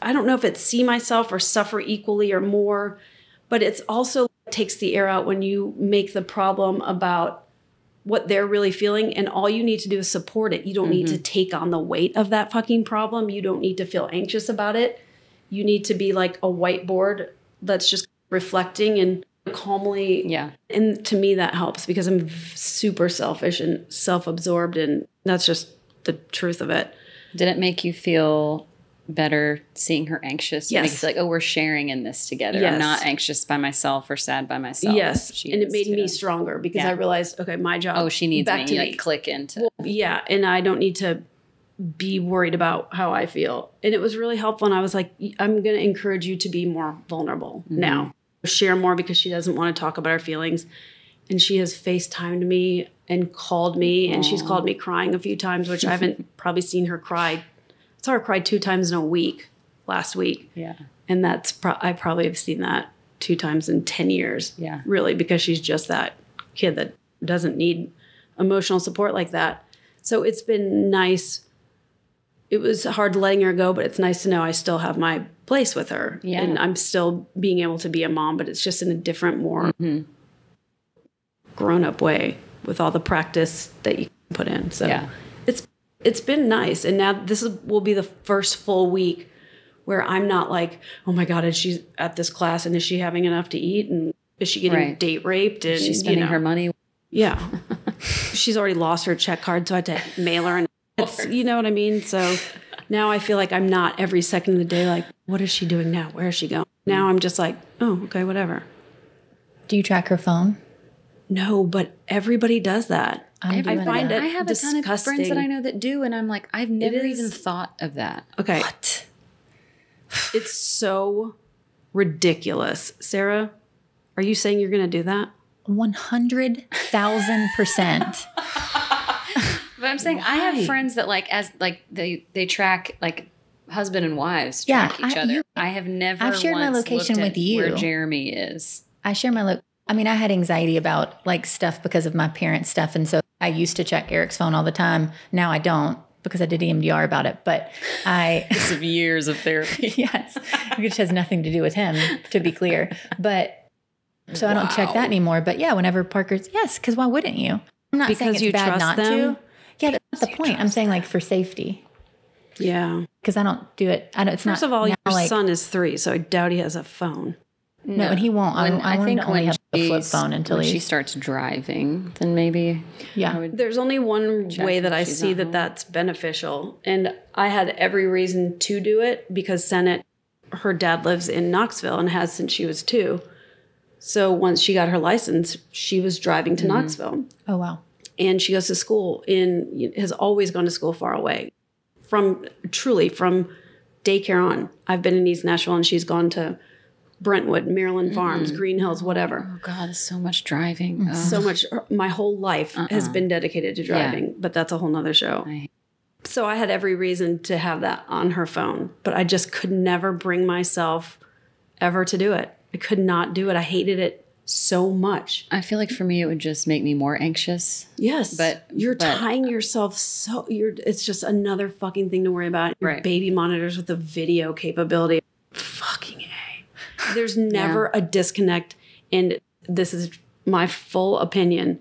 Speaker 3: I don't know if it's see myself or suffer equally or more, but it's also takes the air out when you make the problem about what they're really feeling and all you need to do is support it. You don't need to mm-hmm. take on the weight of that fucking problem. You don't need to feel anxious about it. You need to be like a whiteboard that's just reflecting and calmly
Speaker 1: Yeah.
Speaker 3: and to me that helps because i'm super selfish and self-absorbed and that's just the truth of it
Speaker 1: Did it make you feel better seeing her anxious? Did it Make
Speaker 3: Yes.
Speaker 1: like, oh, we're sharing in this together.
Speaker 3: Yes.
Speaker 1: I'm not anxious by myself or sad by myself.
Speaker 3: yes
Speaker 1: She
Speaker 3: and it made
Speaker 1: too.
Speaker 3: me stronger because
Speaker 1: Yeah.
Speaker 3: i realized okay my job
Speaker 1: Oh, she needs
Speaker 3: back
Speaker 1: me.
Speaker 3: to
Speaker 1: You,
Speaker 3: me
Speaker 1: like click into.
Speaker 3: yeah and i don't need to be worried about how i feel and it was really helpful and i was like i'm going to encourage you to be more vulnerable
Speaker 1: Mm-hmm.
Speaker 3: now share more because she doesn't want to talk about her feelings and she has facetimed me and called me and she's called me crying a few times which i haven't (laughs) probably seen her cry i saw her cry two times in a week last week
Speaker 1: yeah.
Speaker 3: and that's pro- I probably have seen that two times in 10 years.
Speaker 1: Yeah.
Speaker 3: Really because she's just that kid that doesn't need emotional support like that. So it's been nice. It was hard letting her go, but it's nice to know I still have my place with her.
Speaker 1: Yeah.
Speaker 3: And I'm still being able to be a mom, but it's just in a different, more
Speaker 1: Mm-hmm.
Speaker 3: grown up way with all the practice that you can put in. So
Speaker 1: Yeah.
Speaker 3: It's been nice. And now this is, will be the first full week where I'm not like, oh my God, is she at this class and is she having enough to eat? And is she getting
Speaker 1: Right.
Speaker 3: date raped? And
Speaker 1: She's
Speaker 3: you
Speaker 1: spending
Speaker 3: know,
Speaker 1: her money.
Speaker 3: Yeah. (laughs) She's already lost her check card, so I had to mail her and it's you know what I mean? So now I feel like I'm not every second of the day like, what is she doing now? Where is she going? Now I'm just like, oh, okay, whatever.
Speaker 2: Do you track her phone?
Speaker 3: No, but everybody does that.
Speaker 2: I'm
Speaker 1: Everyone
Speaker 3: find
Speaker 2: that.
Speaker 3: it
Speaker 1: I have a ton of friends that. I know that do, and I'm like, I've never
Speaker 3: is-
Speaker 1: even thought of that.
Speaker 3: Okay.
Speaker 2: What? (sighs)
Speaker 3: It's so ridiculous. Sarah, are you saying you're going to do that?
Speaker 2: One hundred thousand percent. (laughs)
Speaker 1: But I'm saying I have friends that like as like they they track like husband and wives
Speaker 2: Yeah,
Speaker 1: track each
Speaker 2: I-
Speaker 1: other.
Speaker 2: you-
Speaker 1: I have never.
Speaker 2: I've shared my location with
Speaker 1: you Where. Jeremy is.
Speaker 2: I share my look. I mean, I had anxiety about like stuff because of my parents' stuff, and so I used to check Eric's phone all the time. Now I don't because I did EMDR about it. But I, (laughs)
Speaker 1: Of years of therapy. (laughs)
Speaker 2: yes, which has nothing to do with him, to be clear. But so I don't check that anymore. But yeah, whenever Parker's, yes, because why wouldn't you? I'm not saying
Speaker 3: Because
Speaker 2: it's
Speaker 3: you
Speaker 2: bad
Speaker 3: trust
Speaker 2: not
Speaker 3: them?
Speaker 2: to. Yeah, that's not the point. I'm saying like for safety
Speaker 3: Yeah.
Speaker 2: because I don't do it. I don't. It's
Speaker 3: First
Speaker 2: not
Speaker 3: of all, your
Speaker 2: like
Speaker 3: son is three, so I doubt he has a phone.
Speaker 2: No, and he won't. I,
Speaker 1: When-
Speaker 2: I, want him to only have a flip phone until
Speaker 1: when she starts driving, then maybe
Speaker 2: yeah.
Speaker 1: I would.
Speaker 3: There's only one way that I see that
Speaker 1: home.
Speaker 3: that's beneficial. And I had every reason to do it because Senate, her dad lives in Knoxville and has since she was two. So once she got her license, she was driving to
Speaker 1: Mm-hmm.
Speaker 3: Knoxville.
Speaker 2: Oh wow.
Speaker 3: and she goes to school in has always gone to school far away from truly from daycare on i've been in east nashville and she's gone to brentwood maryland mm-hmm. farms green hills whatever
Speaker 1: Oh God, so much driving. Mm-hmm. Ugh.
Speaker 3: so much my whole life has uh-uh. been dedicated to driving but that's a whole nother show
Speaker 1: I-
Speaker 3: so i had every reason to have that on her phone but i just could never bring myself ever to do it i could not do it i hated it so much
Speaker 1: I feel like for me, it would just make me more anxious.
Speaker 3: Yes,
Speaker 1: But-
Speaker 3: you're
Speaker 1: but-
Speaker 3: tying yourself so you're. It's just another fucking thing to worry about. Your
Speaker 1: Right.
Speaker 3: baby monitors with the video capability. Fucking a. There's never a disconnect, and this is my full opinion.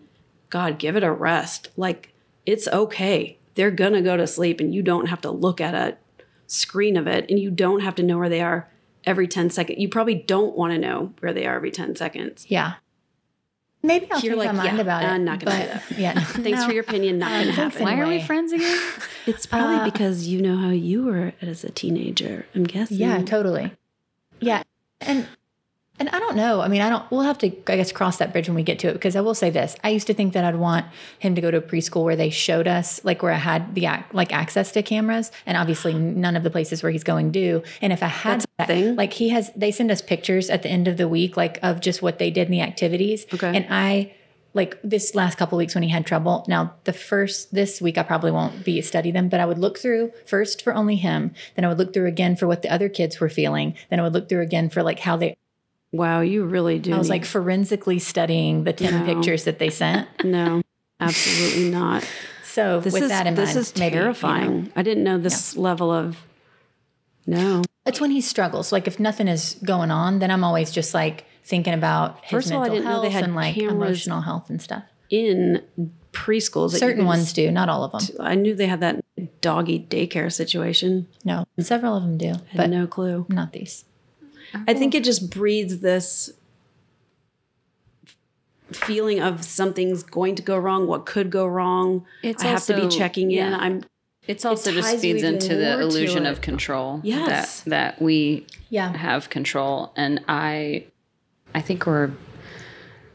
Speaker 3: God, give it a rest. Like it's okay. They're gonna go to sleep, and you don't have to look at a screen of it, and you don't have to know where they are every 10 seconds. You probably don't want to know where they are every 10 seconds.
Speaker 2: Yeah. Maybe I'll
Speaker 3: You're
Speaker 2: change
Speaker 3: like,
Speaker 2: my mind
Speaker 3: yeah,
Speaker 2: about it.
Speaker 3: I'm not gonna do
Speaker 2: but- Yeah. (laughs)
Speaker 3: Thanks
Speaker 2: No.
Speaker 3: for your opinion. Not uh,
Speaker 2: gonna
Speaker 3: happen.
Speaker 1: Why are we friends again? (laughs)
Speaker 3: It's probably uh, because you know how you were as a teenager. I'm guessing.
Speaker 2: Yeah, totally. Yeah. And And I don't know. I mean, I don't, we'll have to, I guess, cross that bridge when we get to it because I will say this. I used to think that I'd want him to go to a preschool where they showed us, like, where I had the, like, access to cameras. And obviously, none of the places where he's going do. And if I had that,
Speaker 3: thing?
Speaker 2: like, he has, they send us pictures at the end of the week, like, of just what they did in the activities.
Speaker 3: Okay.
Speaker 2: And I, like this last couple weeks when he had trouble. Now, the first this week I probably won't be study them, but I would look through first for only him, then I would look through again for what the other kids were feeling, then I would look through again for like how they
Speaker 3: Wow, you really do.
Speaker 2: I was like forensically studying the 10
Speaker 3: No.
Speaker 2: pictures that they sent. (laughs)
Speaker 3: no, absolutely not.
Speaker 2: So
Speaker 3: This
Speaker 2: with
Speaker 3: is
Speaker 2: that in
Speaker 3: this
Speaker 2: mind,
Speaker 3: is
Speaker 2: maybe, you know,
Speaker 3: terrifying. I didn't know this level of no.
Speaker 2: it's when he struggles. Like if nothing is going on, then I'm always just like thinking about his
Speaker 3: First of all, I didn't know
Speaker 2: health
Speaker 3: they had
Speaker 2: and like
Speaker 3: cameras
Speaker 2: emotional health and stuff.
Speaker 3: in preschools.
Speaker 2: Certain ones
Speaker 3: just-
Speaker 2: do, not all of them.
Speaker 3: I knew they had that doggy daycare situation.
Speaker 2: No, several of them do,
Speaker 3: Had
Speaker 2: but
Speaker 3: no clue.
Speaker 2: not these.
Speaker 3: I think it just breeds this feeling of something's going to go wrong, what could go wrong.
Speaker 1: It's
Speaker 3: I have to be
Speaker 1: also-
Speaker 3: checking in.
Speaker 1: yeah.
Speaker 3: I'm
Speaker 1: It's also
Speaker 3: ties
Speaker 1: just feeds into the illusion of control.
Speaker 3: Yes.
Speaker 1: That that we
Speaker 2: Yeah.
Speaker 1: have control. And I I think we're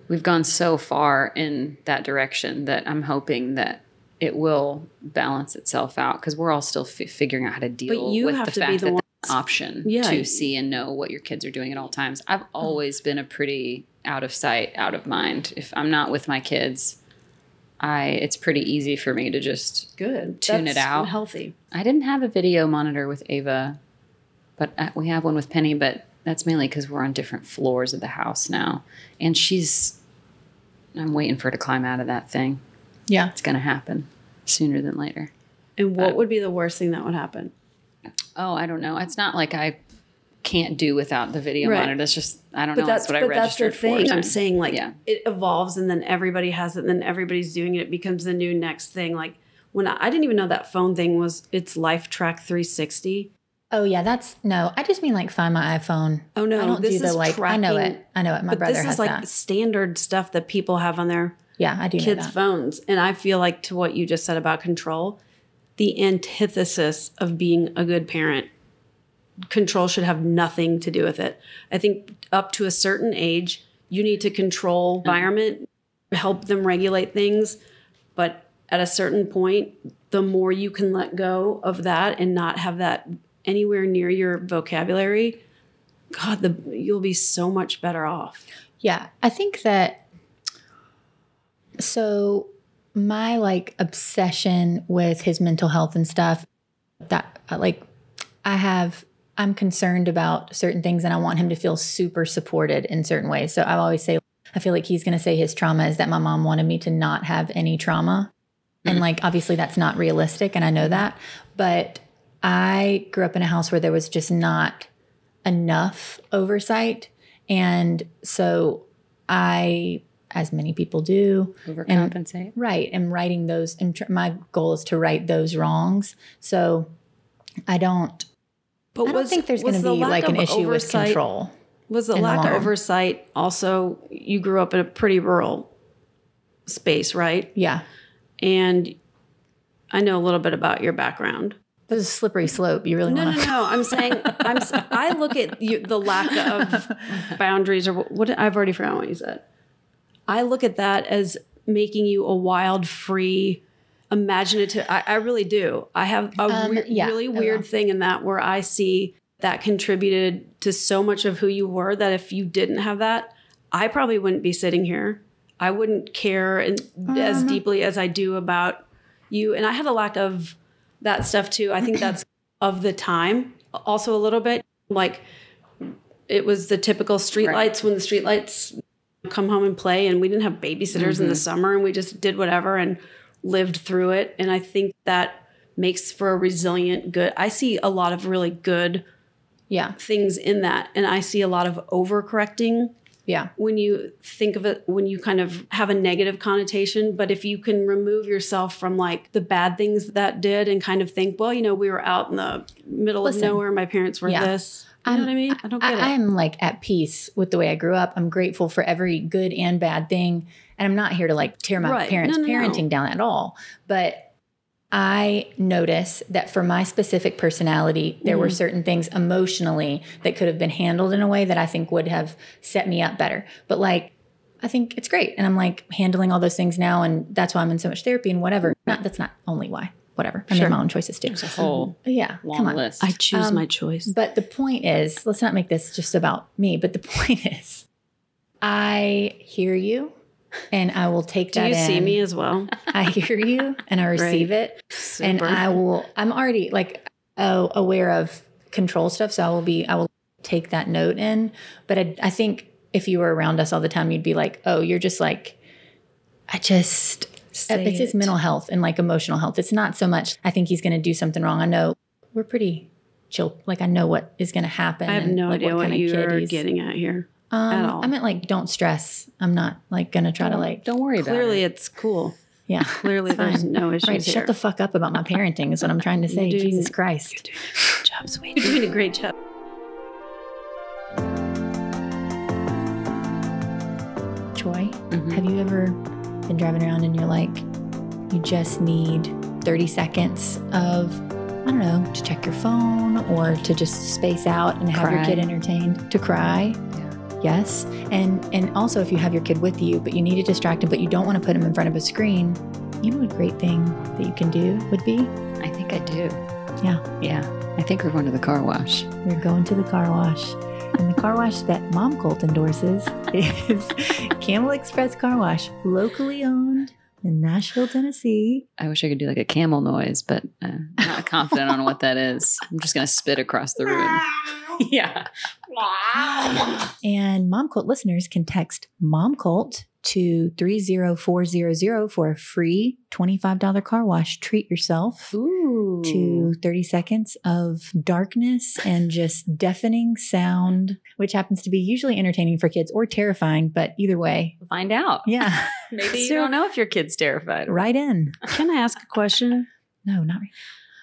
Speaker 1: we've gone so far in that direction that I'm hoping that it will balance itself out because we're all still f- figuring out how to deal
Speaker 3: you
Speaker 1: with
Speaker 3: have
Speaker 1: the
Speaker 3: to be
Speaker 1: fact
Speaker 3: the
Speaker 1: that
Speaker 3: one-
Speaker 1: that's an option
Speaker 3: Yeah.
Speaker 1: to see and know what your kids are doing at all times. I've always been a pretty out of sight, out of mind. If I'm not with my kids, I it's pretty easy for me to just
Speaker 3: good.
Speaker 1: Tune it out.
Speaker 3: Healthy.
Speaker 1: I didn't have a video monitor with Ava, but uh, we have one with Penny. But that's mainly because we're on different floors of the house now, and she's. I'm waiting for her to climb out of that thing.
Speaker 2: Yeah.
Speaker 1: It's going to happen sooner than later.
Speaker 3: And what uh, would be the worst thing that would happen?
Speaker 1: Oh, I don't know. It's not like I can't do without the video
Speaker 3: Right.
Speaker 1: monitor. That's just I don't know. That's, what I
Speaker 3: but that's the
Speaker 1: registered
Speaker 3: thing.
Speaker 1: for.
Speaker 3: I'm saying like
Speaker 1: Yeah.
Speaker 3: it evolves and then everybody has it and then everybody's doing it. It becomes the new next thing. Like when I, I didn't even know that phone thing was it's Life Track 360.
Speaker 2: Oh yeah, that's no. I just mean like find my iPhone.
Speaker 3: Oh, no,
Speaker 2: I don't
Speaker 3: this
Speaker 2: do the
Speaker 3: is
Speaker 2: like. I know it. I know it. My
Speaker 3: but
Speaker 2: brother
Speaker 3: this
Speaker 2: has
Speaker 3: is like
Speaker 2: that.
Speaker 3: standard stuff that people have on their
Speaker 2: Yeah, I do
Speaker 3: kids' phones. And I feel like to what you just said about control, the antithesis of being a good parent, control should have nothing to do with it. I think up to a certain age, you need to control mm-hmm. environment, help them regulate things, but at a certain point, the more you can let go of that and not have that anywhere near your vocabulary, God, the you'll be so much better off.
Speaker 2: Yeah, I think that. So, my like obsession with his mental health and stuff, that like, I have. I'm concerned about certain things, and I want him to feel super supported in certain ways. So I always say, I feel like he's going to say his trauma is that my mom wanted me to not have any trauma, and mm. like obviously that's not realistic, and I know that, but I grew up in a house where there was just not enough oversight. And so I, as many people do,
Speaker 1: Overcompensate.
Speaker 2: right, am writing those. And tr- my goal is to right those wrongs. So I don't,
Speaker 3: But
Speaker 2: I don't think there's going to be like an issue with control.
Speaker 3: Was the
Speaker 2: the
Speaker 3: lack of oversight also? You grew up in a pretty rural space, right?
Speaker 2: Yeah.
Speaker 3: And I know a little bit about your background.
Speaker 2: This is a slippery slope. You really
Speaker 3: No,
Speaker 2: want
Speaker 3: no,
Speaker 2: to.
Speaker 3: no. I'm saying I'm. I look at you, the lack of (laughs) boundaries, or what, what I've already forgotten what you said. I look at that as making you a wild, free, imaginative. I, I really do. I have a
Speaker 2: Um,
Speaker 3: weir-
Speaker 2: yeah,
Speaker 3: really weird thing in that where I see that contributed to so much of who you were that if you didn't have that, I probably wouldn't be sitting here. I wouldn't care in, as
Speaker 2: Um,
Speaker 3: deeply as I do about you. And I had a lack of that stuff too. I think that's (clears throat) of the time. Also, a little bit like it was the typical streetlights
Speaker 1: Right.
Speaker 3: when the streetlights come home and play, and we didn't have babysitters in the mm-hmm. summer, and we just did whatever and lived through it. And I think that makes for a resilient, good. I see a lot of really good
Speaker 2: Yeah.
Speaker 3: things in that, and I see a lot of overcorrecting
Speaker 2: Yeah.
Speaker 3: when you think of it when you kind of have a negative connotation but if you can remove yourself from like the bad things that did and kind of think well you know we were out in the middle
Speaker 2: Listen.
Speaker 3: of nowhere my parents were
Speaker 2: Yeah.
Speaker 3: this you know what i mean i don't get
Speaker 2: I,
Speaker 3: it
Speaker 2: am like at peace with the way I grew up. I'm grateful for every good and bad thing. And I'm not here to like tear my
Speaker 3: Right.
Speaker 2: parents'
Speaker 3: No, no, no.
Speaker 2: parenting down at all. But I notice that for my specific personality, there were certain things emotionally that could have been handled in a way that I think would have set me up better. But like, I think it's great. And I'm like handling all those things now. And that's why I'm in so much therapy and whatever. Not, that's not only why, whatever. I made my own choices too.
Speaker 1: There's a whole
Speaker 2: Yeah.
Speaker 1: long
Speaker 2: come on.
Speaker 1: list.
Speaker 3: I choose
Speaker 2: Um,
Speaker 3: my choice.
Speaker 2: But the point is, let's not make this just about me, but the (laughs) point is, I hear you and I will take that.
Speaker 3: Do you see me as well?
Speaker 2: I hear you and I (laughs) receive it. And I will, I'm already like oh, aware of control stuff. So I will be, I will take that note in. But I, I think if you were around us all the time, you'd be like, oh, you're just like, I just, uh,
Speaker 3: Say
Speaker 2: it's his mental health and like emotional health. It's not so much, I think he's going to do something wrong. I know we're pretty chill. Like I know what is going to happen.
Speaker 3: I have no
Speaker 2: like,
Speaker 3: idea what,
Speaker 2: kinda
Speaker 3: you
Speaker 2: kid
Speaker 3: are
Speaker 2: he's-
Speaker 3: getting at here.
Speaker 2: Um,
Speaker 3: at all.
Speaker 2: I meant like, don't stress. I'm not like going to try to like,
Speaker 1: Don't worry about
Speaker 3: Clearly,
Speaker 1: it.
Speaker 3: it's cool.
Speaker 2: yeah. (laughs)
Speaker 3: Clearly, there's no issues
Speaker 2: Right.
Speaker 3: here.
Speaker 2: Shut the fuck up about my parenting is what I'm trying to say.
Speaker 3: doing-
Speaker 2: Jesus Christ.
Speaker 3: Good job, (laughs) sweet. You're doing a great job.
Speaker 2: Joy,
Speaker 1: Mhm.
Speaker 2: have you ever been driving around and you're like, you just need 30 seconds of, I don't know, to check your phone or to just space out and have your kid entertained, to cry? Yes. And and also if you have your kid with you, but you need to distract him, but you don't want to put him in front of a screen, you know what a great thing that you can do would be?
Speaker 1: I think I do.
Speaker 2: Yeah.
Speaker 1: Yeah. I think we're going to the car wash.
Speaker 2: We're going to the car wash. And the car wash that Mom Colt endorses is (laughs) Camel Express Car Wash, locally owned in Nashville, Tennessee.
Speaker 1: I wish I could do like a camel noise, but uh, I'm not confident on what that is. I'm just going to spit across the room. (laughs) (laughs) yeah. Wow.
Speaker 2: And Mom Colt listeners can text Mom Colt to 30400 for a free $25 car wash. Treat yourself
Speaker 1: Ooh.
Speaker 2: to 30 seconds of darkness and just deafening sound, which happens to be usually entertaining for kids or terrifying, but either way,
Speaker 1: find out.
Speaker 2: yeah, (laughs)
Speaker 1: Maybe you
Speaker 3: So-
Speaker 1: don't know if your kid's terrified.
Speaker 2: right in. (laughs)
Speaker 3: Can I ask a question?
Speaker 2: No, not right.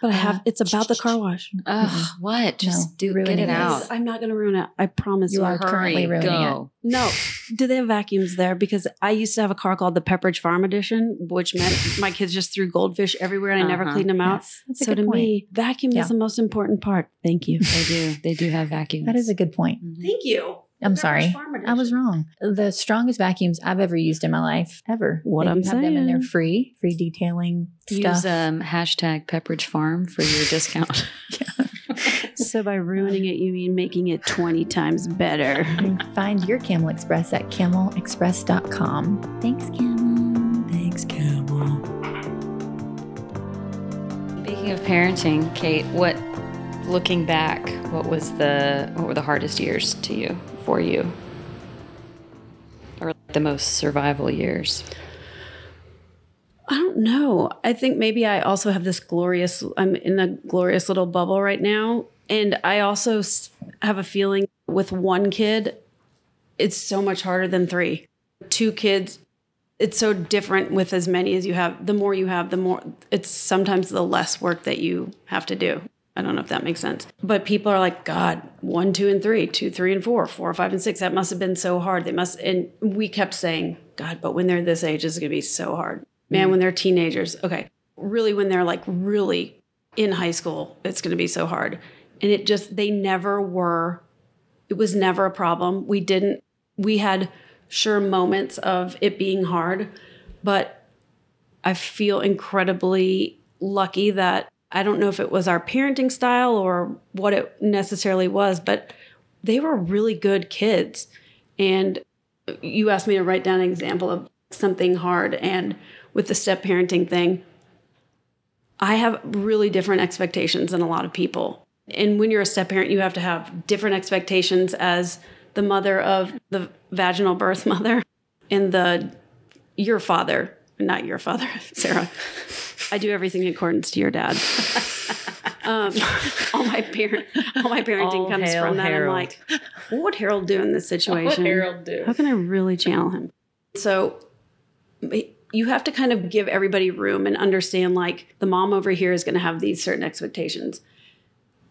Speaker 3: But I
Speaker 2: Uh,
Speaker 3: have. It's about the car wash.
Speaker 1: Ugh, what? Just
Speaker 2: No,
Speaker 1: do get it
Speaker 2: it.
Speaker 1: out.
Speaker 3: I'm not going to ruin it. I promise
Speaker 2: You
Speaker 3: you.
Speaker 2: are currently ruining
Speaker 1: go.
Speaker 3: No. (laughs) Do they have vacuums there? Because I used to have a car called the Pepperidge Farm Edition, which meant (laughs) my kids just threw goldfish everywhere and I never
Speaker 1: Uh-huh.
Speaker 3: cleaned them out.
Speaker 2: Yes, that's a
Speaker 3: So
Speaker 2: good
Speaker 3: to
Speaker 2: point.
Speaker 3: me, vacuum
Speaker 2: Yeah.
Speaker 3: is the most important part. Thank you.
Speaker 1: They do. They do have vacuums. (laughs)
Speaker 2: that is a good point.
Speaker 1: Mhm.
Speaker 3: Thank you.
Speaker 2: I'm sorry. I was wrong. The strongest vacuums I've ever used in my life, ever.
Speaker 3: What
Speaker 2: They
Speaker 3: I'm
Speaker 2: do have them and they're free, free detailing stuff.
Speaker 1: Use um, hashtag Pepperidge Farm for your (laughs) discount. (laughs) (laughs)
Speaker 3: So by ruining it, you mean making it 20 times better.
Speaker 2: Find your Camel Express at camelexpress.com. Thanks, Camel. Thanks, Camel.
Speaker 1: Speaking of parenting, Kate, what looking back, what was the what were the hardest years to you for you? Or the most survival years?
Speaker 3: I don't know. I think maybe I also have this glorious, I'm in a glorious little bubble right now. And I also have a feeling with one kid, it's so much harder than three. Two kids, it's so different with as many as you have. The more you have, the more it's sometimes the less work that you have to do. I don't know if that makes sense. But people are like, God, one, two, and three, two, three, and four, four, five, and six. That must have been so hard. They must, and we kept saying, God, but when they're this age, it's going to be so hard. Man, mm. when they're teenagers, okay, really, when they're like really in high school, it's going to be so hard. And it just, they never were, it was never a problem. We didn't, we had sure moments of it being hard, but I feel incredibly lucky that I don't know if it was our parenting style or what it necessarily was, but they were really good kids. And you asked me to write down an example of something hard. And with the step parenting thing, I have really different expectations than a lot of people. And when you're a step parent, you have to have different expectations as the mother of the vaginal birth (laughs) mother and the your father, not your father, (laughs) Sarah. I do everything in accordance to your dad. (laughs) Um, all my parent, all my parenting
Speaker 1: All
Speaker 3: comes from that.
Speaker 1: Harold.
Speaker 3: I'm like, what would Harold do in this situation?
Speaker 1: What would Harold do?
Speaker 3: How can I really channel him? So you have to kind of give everybody room and understand like the mom over here is going to have these certain expectations.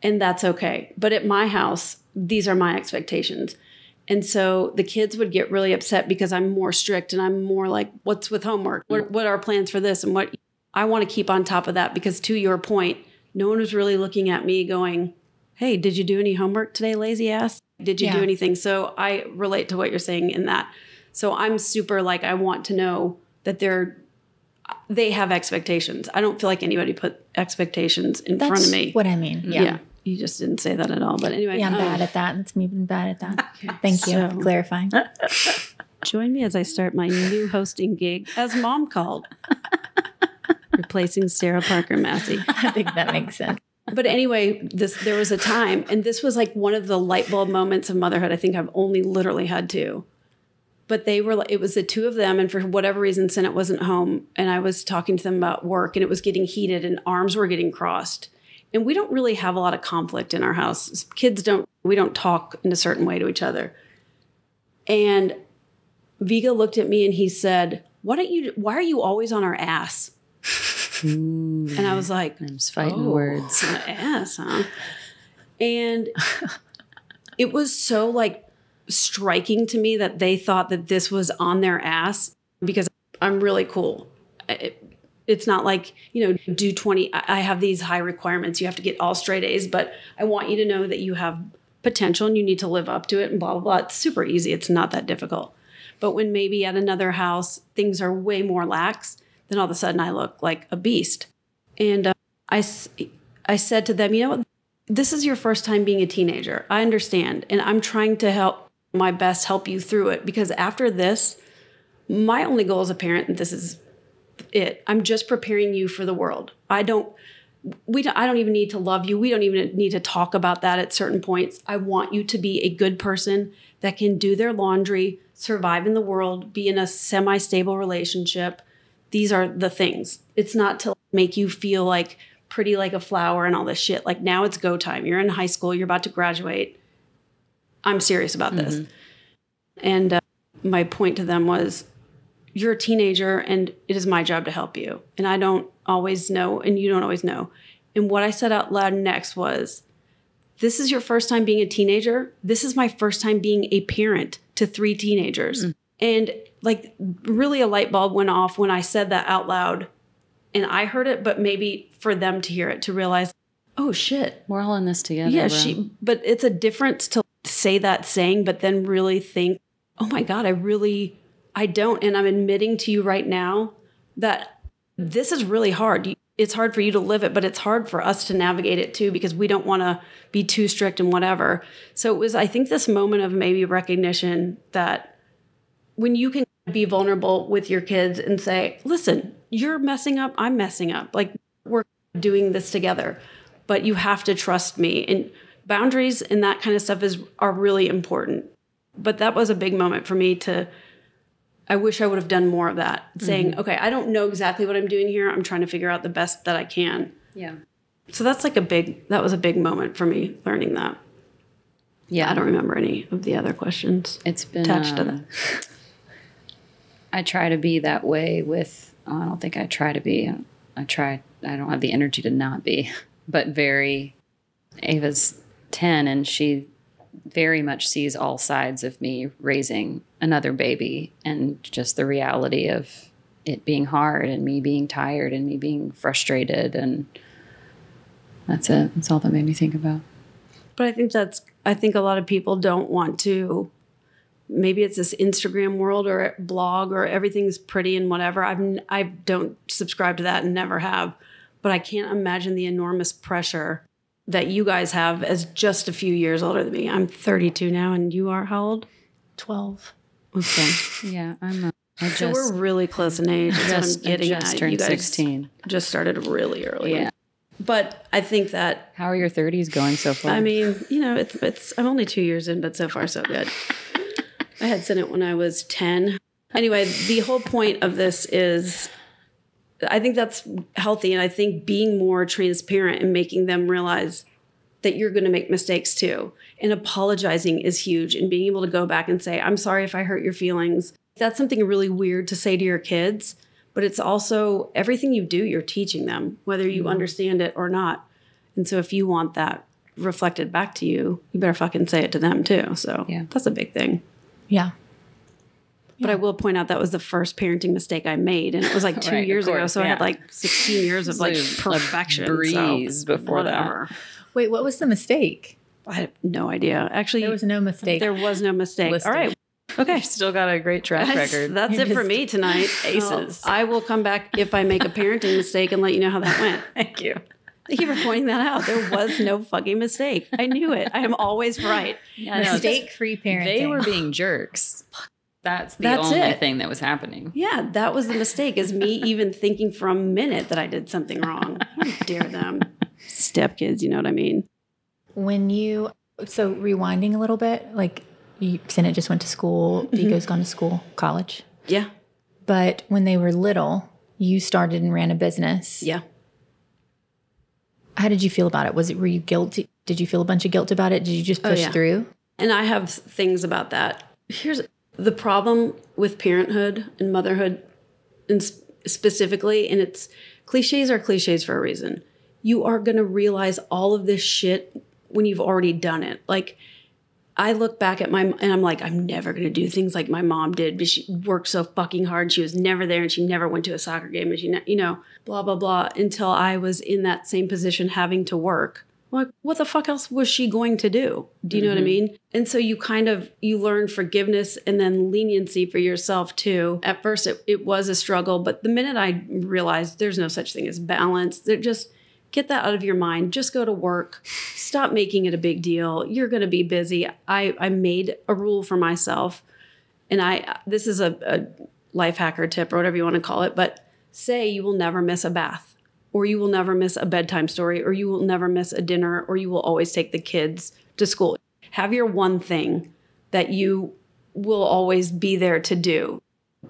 Speaker 3: And that's okay. But at my house, these are my expectations. And so the kids would get really upset because I'm more strict and I'm more like, what's with homework? What, what are plans for this? And what I want to keep on top of that because to your point, no one was really looking at me going, Hey, did you do any homework today, lazy ass? Did you
Speaker 2: Yeah.
Speaker 3: do anything? So I relate to what you're saying in that. So I'm super like, I want to know that they're, they have expectations. I don't feel like anybody put expectations in
Speaker 2: That's
Speaker 3: front of me.
Speaker 2: That's what I mean.
Speaker 3: yeah.
Speaker 2: Yeah.
Speaker 3: You just didn't say that at all. But anyway,
Speaker 2: Yeah, I'm
Speaker 3: um,
Speaker 2: bad at that. That's me being bad at that. (laughs) Thank you
Speaker 3: So-
Speaker 2: for clarifying. (laughs)
Speaker 3: Join me as I start my new hosting gig as mom called, (laughs) replacing Sarah Parker Massey.
Speaker 2: I think that makes sense.
Speaker 3: But anyway, this there was a time, and this was like one of the light bulb moments of motherhood. I think I've only literally had two. But they were like, it was the two of them, and for whatever reason, Senate wasn't home, and I was talking to them about work, and it was getting heated, and arms were getting crossed. And we don't really have a lot of conflict in our house. Kids don't, we don't talk in a certain way to each other. And Vigo looked at me and he said, "Why don't you? Why are you always on our ass?" And I was like,
Speaker 1: Them's fighting
Speaker 3: "Oh,
Speaker 1: words.
Speaker 3: ass, huh?" And (laughs) it was so like striking to me that they thought that this was on their ass because I'm really cool. It, it's not like you know do 20 I have these high requirements you have to get all straight a's but i want you to know that you have potential and you need to live up to it and blah blah blah. It's super easy it's not that difficult. But when maybe at another house things are way more lax then all of a sudden i look like a beast. And uh, I, I said to them you know this is your first time being a teenager. I understand and i'm trying to help my best help you through it because after this my only goal as a parent and this is it. I'm just preparing you for the world. I don't we don't, I don't even need to love you. We don't even need to talk about that at certain points. I want you to be a good person that can do their laundry, survive in the world, be in a semi-stable relationship. These are the things. It's not to make you feel like pretty like a flower and all this shit. Like now it's go time. You're in high school, you're about to graduate. I'm serious about this. And uh, my point to them was you're a teenager and it is my job to help you. And I don't always know, and you don't always know. And what I said out loud next was, This is your first time being a teenager. This is my first time being a parent to three teenagers. Mm. And like, really, a light bulb went off when I said that out loud. And I heard it, but maybe for them to hear it to realize, oh shit,
Speaker 1: We're all in this together.
Speaker 3: yeah,
Speaker 1: bro.
Speaker 3: she. But it's a difference to say that saying, but then really think, oh my god, I really, I don't, and I'm admitting to you right now that this is really hard. It's hard for you to live it, but it's hard for us to navigate it too because we don't want to be too strict and whatever. So it was, I think, this moment of maybe recognition that when you can be vulnerable with your kids and say, listen, you're messing up, I'm messing up. Like we're doing this together, but you have to trust me. And boundaries and that kind of stuff is are really important. But that was a big moment for me to I wish I would have done more of that. Saying, okay, I don't know exactly what I'm doing here. I'm trying to figure out the best that I can.
Speaker 1: Yeah.
Speaker 3: So that's like a big that was a big moment for me learning that.
Speaker 1: Yeah.
Speaker 3: I don't remember any of the other questions.
Speaker 1: It's been
Speaker 3: attached to
Speaker 1: um,
Speaker 3: that. (laughs)
Speaker 1: I try to be that way with. oh, I don't think I try to be. I try. I don't have the energy to not be, (laughs) but very. Ava's ten, and she very much sees all sides of me raising another baby, and just the reality of it being hard, and me being tired, and me being frustrated, and that's it. That's all that made me think about.
Speaker 3: But I think that's I think a lot of people don't want to maybe it's this Instagram world or blog or everything's pretty and whatever. I've n- I don't subscribe to that and never have. But I can't imagine the enormous pressure that you guys have as just a few years older than me. I'm 32 now and you are how old?
Speaker 2: 12.
Speaker 3: Okay. (laughs)
Speaker 1: Yeah, I'm. A, I
Speaker 3: So
Speaker 1: just
Speaker 3: we're really close in age.
Speaker 1: Just,
Speaker 3: I'm getting
Speaker 1: I just
Speaker 3: at.
Speaker 1: turned
Speaker 3: you guys
Speaker 1: sixteen.
Speaker 3: just started really early.
Speaker 1: Yeah.
Speaker 3: But I think that
Speaker 1: How are your 30s going so far?
Speaker 3: I mean, you know, it's it's I'm only two years in, but so far so good. I had sent it when I was ten. Anyway, the whole point of this is I think that's healthy and I think being more transparent and making them realize that you're going to make mistakes too. And apologizing is huge and being able to go back and say, "I'm sorry if I hurt your feelings." That's something really weird to say to your kids, but it's also everything you do, you're teaching them, whether you mm-hmm. understand it or not. And so if you want that reflected back to you, you better fucking say it to them too. So
Speaker 1: Yeah.
Speaker 3: that's a big thing.
Speaker 2: Yeah.
Speaker 3: But I will point out that was the first parenting mistake I made, and it was like (laughs) two
Speaker 1: Right,
Speaker 3: years ago. So I had like 16 years of like perfection.
Speaker 1: breeze
Speaker 3: so
Speaker 1: before that.
Speaker 3: Whatever.
Speaker 2: Wait, what was the mistake?
Speaker 3: I have no idea. Actually,
Speaker 2: There was no mistake.
Speaker 3: there was no mistake.
Speaker 2: Listed.
Speaker 3: All right. Okay.
Speaker 1: Still got a great track
Speaker 3: That's,
Speaker 1: record.
Speaker 3: that's
Speaker 2: You're
Speaker 3: it for me tonight. (laughs)
Speaker 1: aces.
Speaker 3: Well, I will come back if I make a parenting mistake and let you know how that went. (laughs)
Speaker 1: Thank you.
Speaker 3: Thank you for pointing that out. There was no fucking mistake. I knew it. I am always right.
Speaker 1: Yeah, no,
Speaker 2: Mistake-free parenting.
Speaker 1: They were being jerks. That's the
Speaker 3: That's
Speaker 1: only
Speaker 3: it.
Speaker 1: thing that was happening.
Speaker 3: Yeah, that was the mistake. Is me even thinking for a minute that I did something wrong. How dare them? Step kids, you know what I mean?
Speaker 2: when you so rewinding a little bit, like you, Senate just went to school, mm-hmm. Vigo's gone to school, college.
Speaker 3: Yeah,
Speaker 2: But when they were little, you started and ran a business.
Speaker 3: yeah.
Speaker 2: How did you feel about it? Was it were you guilty? Did you feel a bunch of guilt about it? Did you just oh, push
Speaker 3: yeah.
Speaker 2: through?
Speaker 3: And I have things about that. Here's the problem with parenthood and motherhood, and sp- specifically, and it's cliches are cliches for a reason. You are going to realize all of this shit when you've already done it. Like, I look back at my and I'm like, I'm never gonna do things like my mom did. But she worked so fucking hard. She was never there, and she never went to a soccer game, and she, ne- you know, blah blah blah. Until I was in that same position, having to work. Like, what the fuck else was she going to do? Do you know what I mm-hmm. mean? And so you kind of you learn forgiveness and then leniency for yourself too. At first, it, it was a struggle, but the minute I realized there's no such thing as balance, that just get that out of your mind. Just go to work. Stop making it a big deal. You're going to be busy. I i made a rule for myself and i this is a, a life hacker tip or whatever you want to call it but say you will never miss a bath or you will never miss a bedtime story or you will never miss a dinner or you will always take the kids to school. Have your one thing that you will always be there to do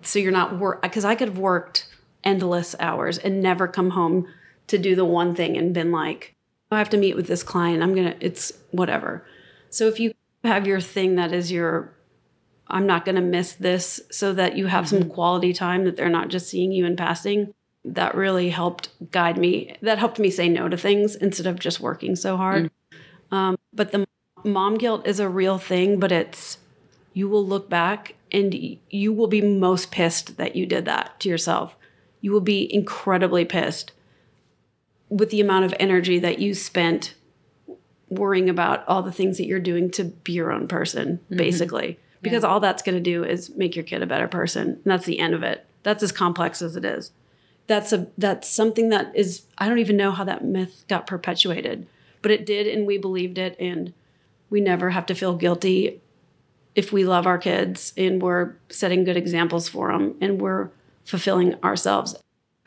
Speaker 3: so you're not work because i could have worked endless hours and never come home to do the one thing and been like i have to meet with this client. I'm gonna it's whatever. So if you have your thing that is your i'm not gonna miss this so that you have some quality time that they're not just seeing you in passing that really helped guide me that helped me say no to things instead of just working so hard. Um, but the mom guilt is a real thing but it's you will look back and you will be most pissed that you did that to yourself. You will be incredibly pissed with the amount of energy that you spent worrying about all the things that you're doing to be your own person, mm-hmm. basically. Because all that's going to do is make your kid a better person. And that's the end of it. That's as complex as it is. That's a that's something that is I don't even know how that myth got perpetuated, but it did and we believed it and we never have to feel guilty if we love our kids and we're setting good examples for them and we're fulfilling ourselves.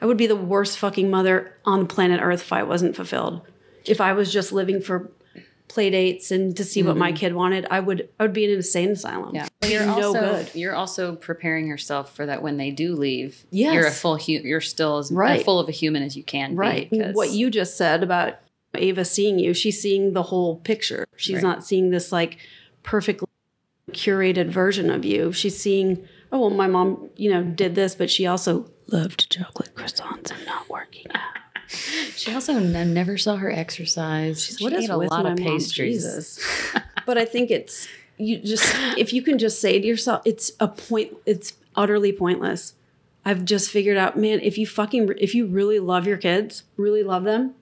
Speaker 3: I would be the worst fucking mother on the planet Earth if I wasn't fulfilled. If I was just living for play dates and to see what my mm-hmm. kid wanted, I would I would be in an insane asylum.
Speaker 1: Yeah,
Speaker 3: I'd
Speaker 1: you're
Speaker 3: no
Speaker 1: also
Speaker 3: good.
Speaker 1: you're also preparing yourself for that when they do leave.
Speaker 3: Yes.
Speaker 1: you're a full hu- You're still as
Speaker 3: Right.
Speaker 1: full of a human as you can
Speaker 3: Right.
Speaker 1: be. 'cause-
Speaker 3: What you just said about Ava seeing you, she's seeing the whole picture. She's
Speaker 1: Right.
Speaker 3: not seeing this like perfectly curated version of you. She's seeing, oh well, my mom, you know, did this, but she also loved chocolate croissants and not working out. (laughs)
Speaker 1: She also n- never saw her exercise. She
Speaker 3: What is
Speaker 1: ate a
Speaker 3: with
Speaker 1: lot
Speaker 3: my
Speaker 1: of
Speaker 3: mom?
Speaker 1: pastries.
Speaker 3: Jesus. (laughs) but I think it's you just if you can just say to yourself, it's a point. It's utterly pointless. I've just figured out, man. If you fucking if you really love your kids, really love them,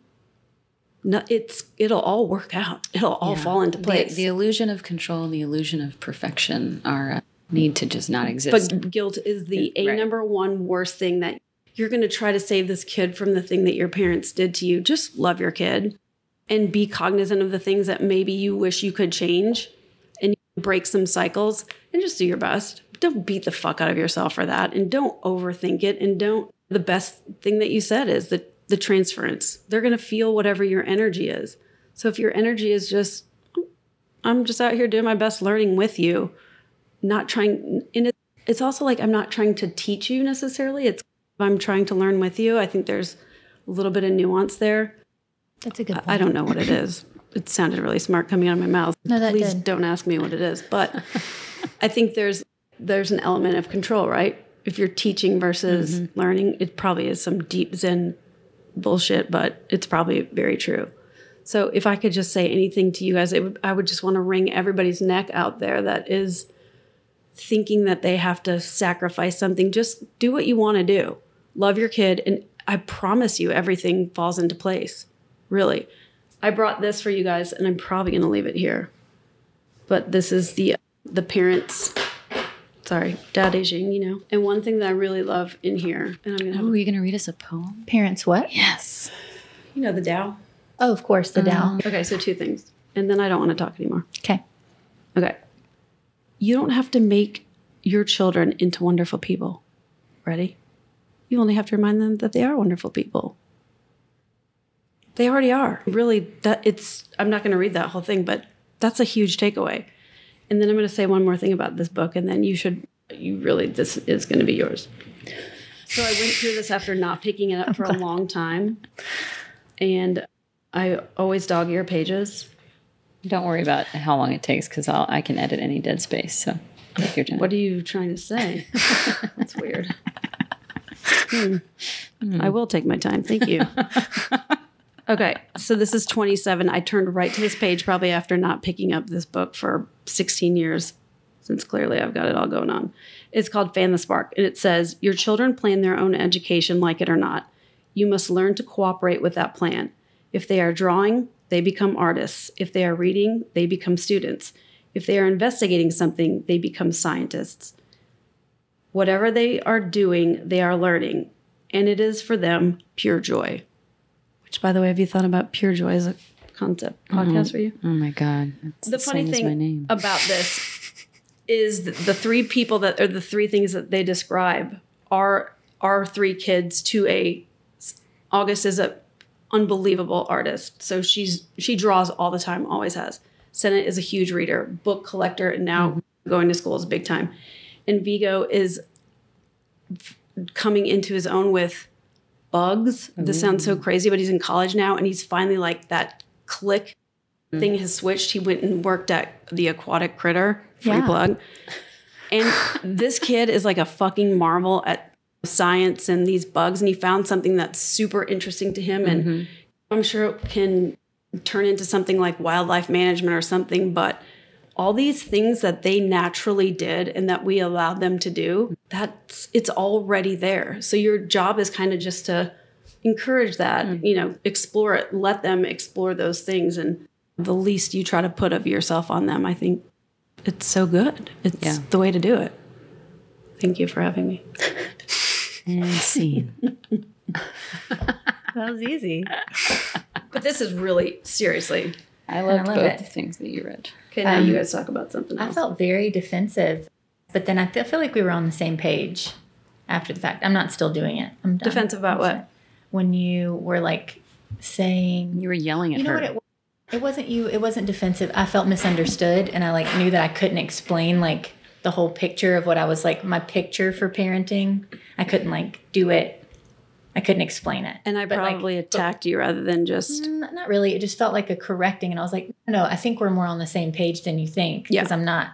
Speaker 3: no, it's it'll all work out. It'll all
Speaker 1: Yeah.
Speaker 3: fall into place.
Speaker 1: The, illusion of control and the illusion of perfection are uh, need to just not exist.
Speaker 3: but guilt is the a
Speaker 1: Right.
Speaker 3: number one worst thing that you're going to try to save this kid from the thing that your parents did to you. Just love your kid and be cognizant of the things that maybe you wish you could change and break some cycles and just do your best. Don't beat the fuck out of yourself for that and don't overthink it and don't the best thing that you said is the the transference. They're going to feel whatever your energy is. So if your energy is just I'm just out here doing my best learning with you, not trying and it's also like I'm not trying to teach you necessarily. It's I'm trying to learn with you. I think there's a little bit of nuance there.
Speaker 2: That's a good point.
Speaker 3: I don't know what it is. It sounded really smart coming out of my mouth.
Speaker 2: No, that
Speaker 3: Please
Speaker 2: did.
Speaker 3: don't ask me what it is. But (laughs) I think there's there's an element of control, right? If you're teaching versus
Speaker 2: Mm-hmm.
Speaker 3: learning, it probably is some deep Zen bullshit, but it's probably very true. So if I could just say anything to you guys, it would, I would just want to wring everybody's neck out there that is thinking that they have to sacrifice something. Just do what you want to do. Love your kid. And I promise you, everything falls into place. Really. I brought this for you guys, and I'm probably going to leave it here. But this is the the parents. Sorry, Dad Jing, you know. And one thing that I really love in here, and I'm gonna have,
Speaker 1: Oh, are you going to read us a poem?
Speaker 2: Parents, what?
Speaker 1: Yes.
Speaker 3: you know, the Tao.
Speaker 2: Oh, of course, the Tao. Uh-huh.
Speaker 3: Okay, so two things, and then I don't want to talk anymore.
Speaker 2: Okay.
Speaker 3: Okay. You don't have to make your children into wonderful people. Ready? You only have to remind them that they are wonderful people. They already are. Really, that it's I'm not going to read that whole thing, but that's a huge takeaway. And then I'm going to say one more thing about this book and then you should you really this is going to be yours. So I went through this after not picking it up for a long time. And I always dog ear pages.
Speaker 1: Don't worry about how long it takes because I can edit any dead space. So take your time.
Speaker 3: What are you trying to say? (laughs) That's weird. Hmm. I will take my time. Thank you. (laughs) Okay, so this is 27. I turned right to this page probably after not picking up this book for 16 years, since clearly I've got it all going on. It's called Fan the Spark, and it says Your children plan their own education, like it or not. You must learn to cooperate with that plan. If they are drawing, they become artists. If they are reading, they become students. If they are investigating something, they become scientists. Whatever they are doing, they are learning, and it is for them pure joy. Which, by the way, have you thought about pure joy as a concept mm-hmm. podcast for you?
Speaker 1: Oh my God. That's
Speaker 3: The funny
Speaker 1: same as my
Speaker 3: thing about this is th- the three people that are the three things that they describe are our three kids to a August is a unbelievable artist. So she's she draws all the time, always has. Senate is a huge reader, book collector, and now mm-hmm. going to school is big time. And Vigo is f- coming into his own with bugs. This sounds so mm-hmm. crazy, but he's in college now and he's finally like that click mm. thing has switched. He went and worked at the aquatic critter, free
Speaker 2: Yeah.
Speaker 3: plug. (laughs) And this kid is like a fucking marvel at science and these bugs. And he found something that's super interesting to him. And mm-hmm. I'm sure it can turn into something like wildlife management or something. But all these things that they naturally did and that we allowed them to do, that's it's already there. So your job is kind of just to encourage that, mm. you know, explore it, let them explore those things. And the least you try to put of yourself on them, I think it's so good. It's
Speaker 1: Yeah.
Speaker 3: the way to do it. Thank you for having me.
Speaker 1: And scene. (laughs)
Speaker 2: That was easy.
Speaker 3: But this is really seriously.
Speaker 1: I loved
Speaker 2: love
Speaker 1: both
Speaker 2: it.
Speaker 1: the things that you read.
Speaker 3: Okay, now
Speaker 2: Um,
Speaker 3: you guys talk about something
Speaker 2: I felt very defensive, but then I feel, feel like we were on the same page after the fact. I'm not still doing it. I'm done.
Speaker 3: Defensive about what?
Speaker 2: When you were like saying,
Speaker 1: You were yelling at her.
Speaker 2: you know
Speaker 1: her.
Speaker 2: what it was? It wasn't you. It wasn't defensive. I felt misunderstood, and I like knew that I couldn't explain like the whole picture of what I was like my picture for parenting. I couldn't like do it. I couldn't explain it.
Speaker 3: And I
Speaker 2: But, like,
Speaker 3: probably attacked you rather than just.
Speaker 2: Not really. It just felt like a correcting, and I was like, no, I think we're more on the same page than you think.
Speaker 3: Yeah.
Speaker 2: Because I'm not.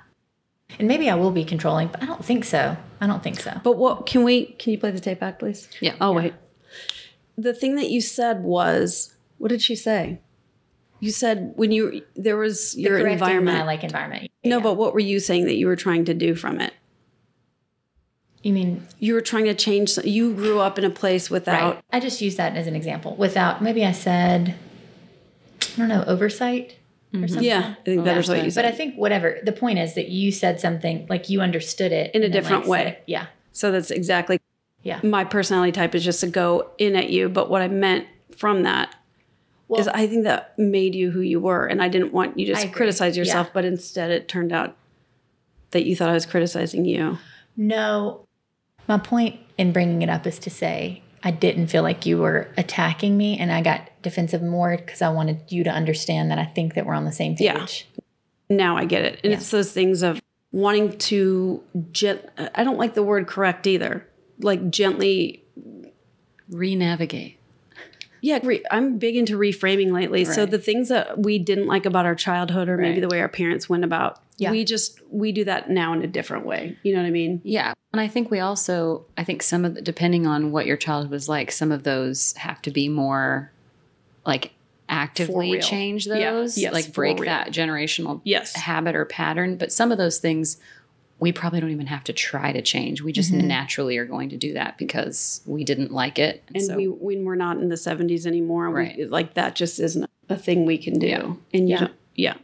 Speaker 2: And maybe I will be controlling, but I don't think so. I don't think so.
Speaker 3: But what can we? Can you play the tape back, please?
Speaker 1: Yeah.
Speaker 3: I'll wait. The thing that you said was, what did she say? You said when you there was your
Speaker 2: Correcting
Speaker 3: environment.
Speaker 2: my like environment.
Speaker 3: no,
Speaker 2: Yeah.
Speaker 3: but what were you saying that you were trying to do from it?
Speaker 2: You mean
Speaker 3: You were trying to change. You grew up in a place without.
Speaker 2: right? I just use that as an example. Without maybe I said, I don't know, oversight or mm-hmm. something.
Speaker 3: Yeah, I think that is what you said. But.
Speaker 2: I think whatever the point is that you said something like you understood it
Speaker 3: In a different
Speaker 2: like,
Speaker 3: way.
Speaker 2: it. Yeah,
Speaker 3: so that's exactly
Speaker 2: yeah.
Speaker 3: my personality type is just to go in at you. But what I meant from that is
Speaker 2: Well-
Speaker 3: I think that made you who you were, and I didn't want you to just criticize yourself,
Speaker 2: Yeah.
Speaker 3: but instead it turned out that you thought I was criticizing you.
Speaker 2: No, my point in bringing it up is to say I didn't feel like you were attacking me, and I got defensive more because I wanted you to understand that I think that we're on the same page.
Speaker 3: Yeah. Now I get it, and it's those things of wanting to. Gent- I don't like the word correct either. Like gently
Speaker 1: Renavigate.
Speaker 3: Yeah, re- I'm big into reframing lately. So the things that we didn't like about our childhood, or maybe
Speaker 1: Right.
Speaker 3: the way our parents went about,
Speaker 2: Yeah.
Speaker 3: we just we do that now in a different way. You know what I mean?
Speaker 1: Yeah. And I think we also, I think some of the, depending on what your childhood was like, some of those have to be more like actively change
Speaker 3: Yeah.
Speaker 1: those,
Speaker 3: Yes,
Speaker 1: like break that generational
Speaker 3: Yes.
Speaker 1: habit or pattern. But some of those things we probably don't even have to try to change. We just mm-hmm. naturally are going to do that because we didn't like it.
Speaker 3: and
Speaker 1: so,
Speaker 3: we when we're not in the 70s anymore we-
Speaker 1: Right.
Speaker 3: like that just isn't a thing we can do
Speaker 1: Yeah.
Speaker 3: and you
Speaker 2: Yeah.
Speaker 3: yeah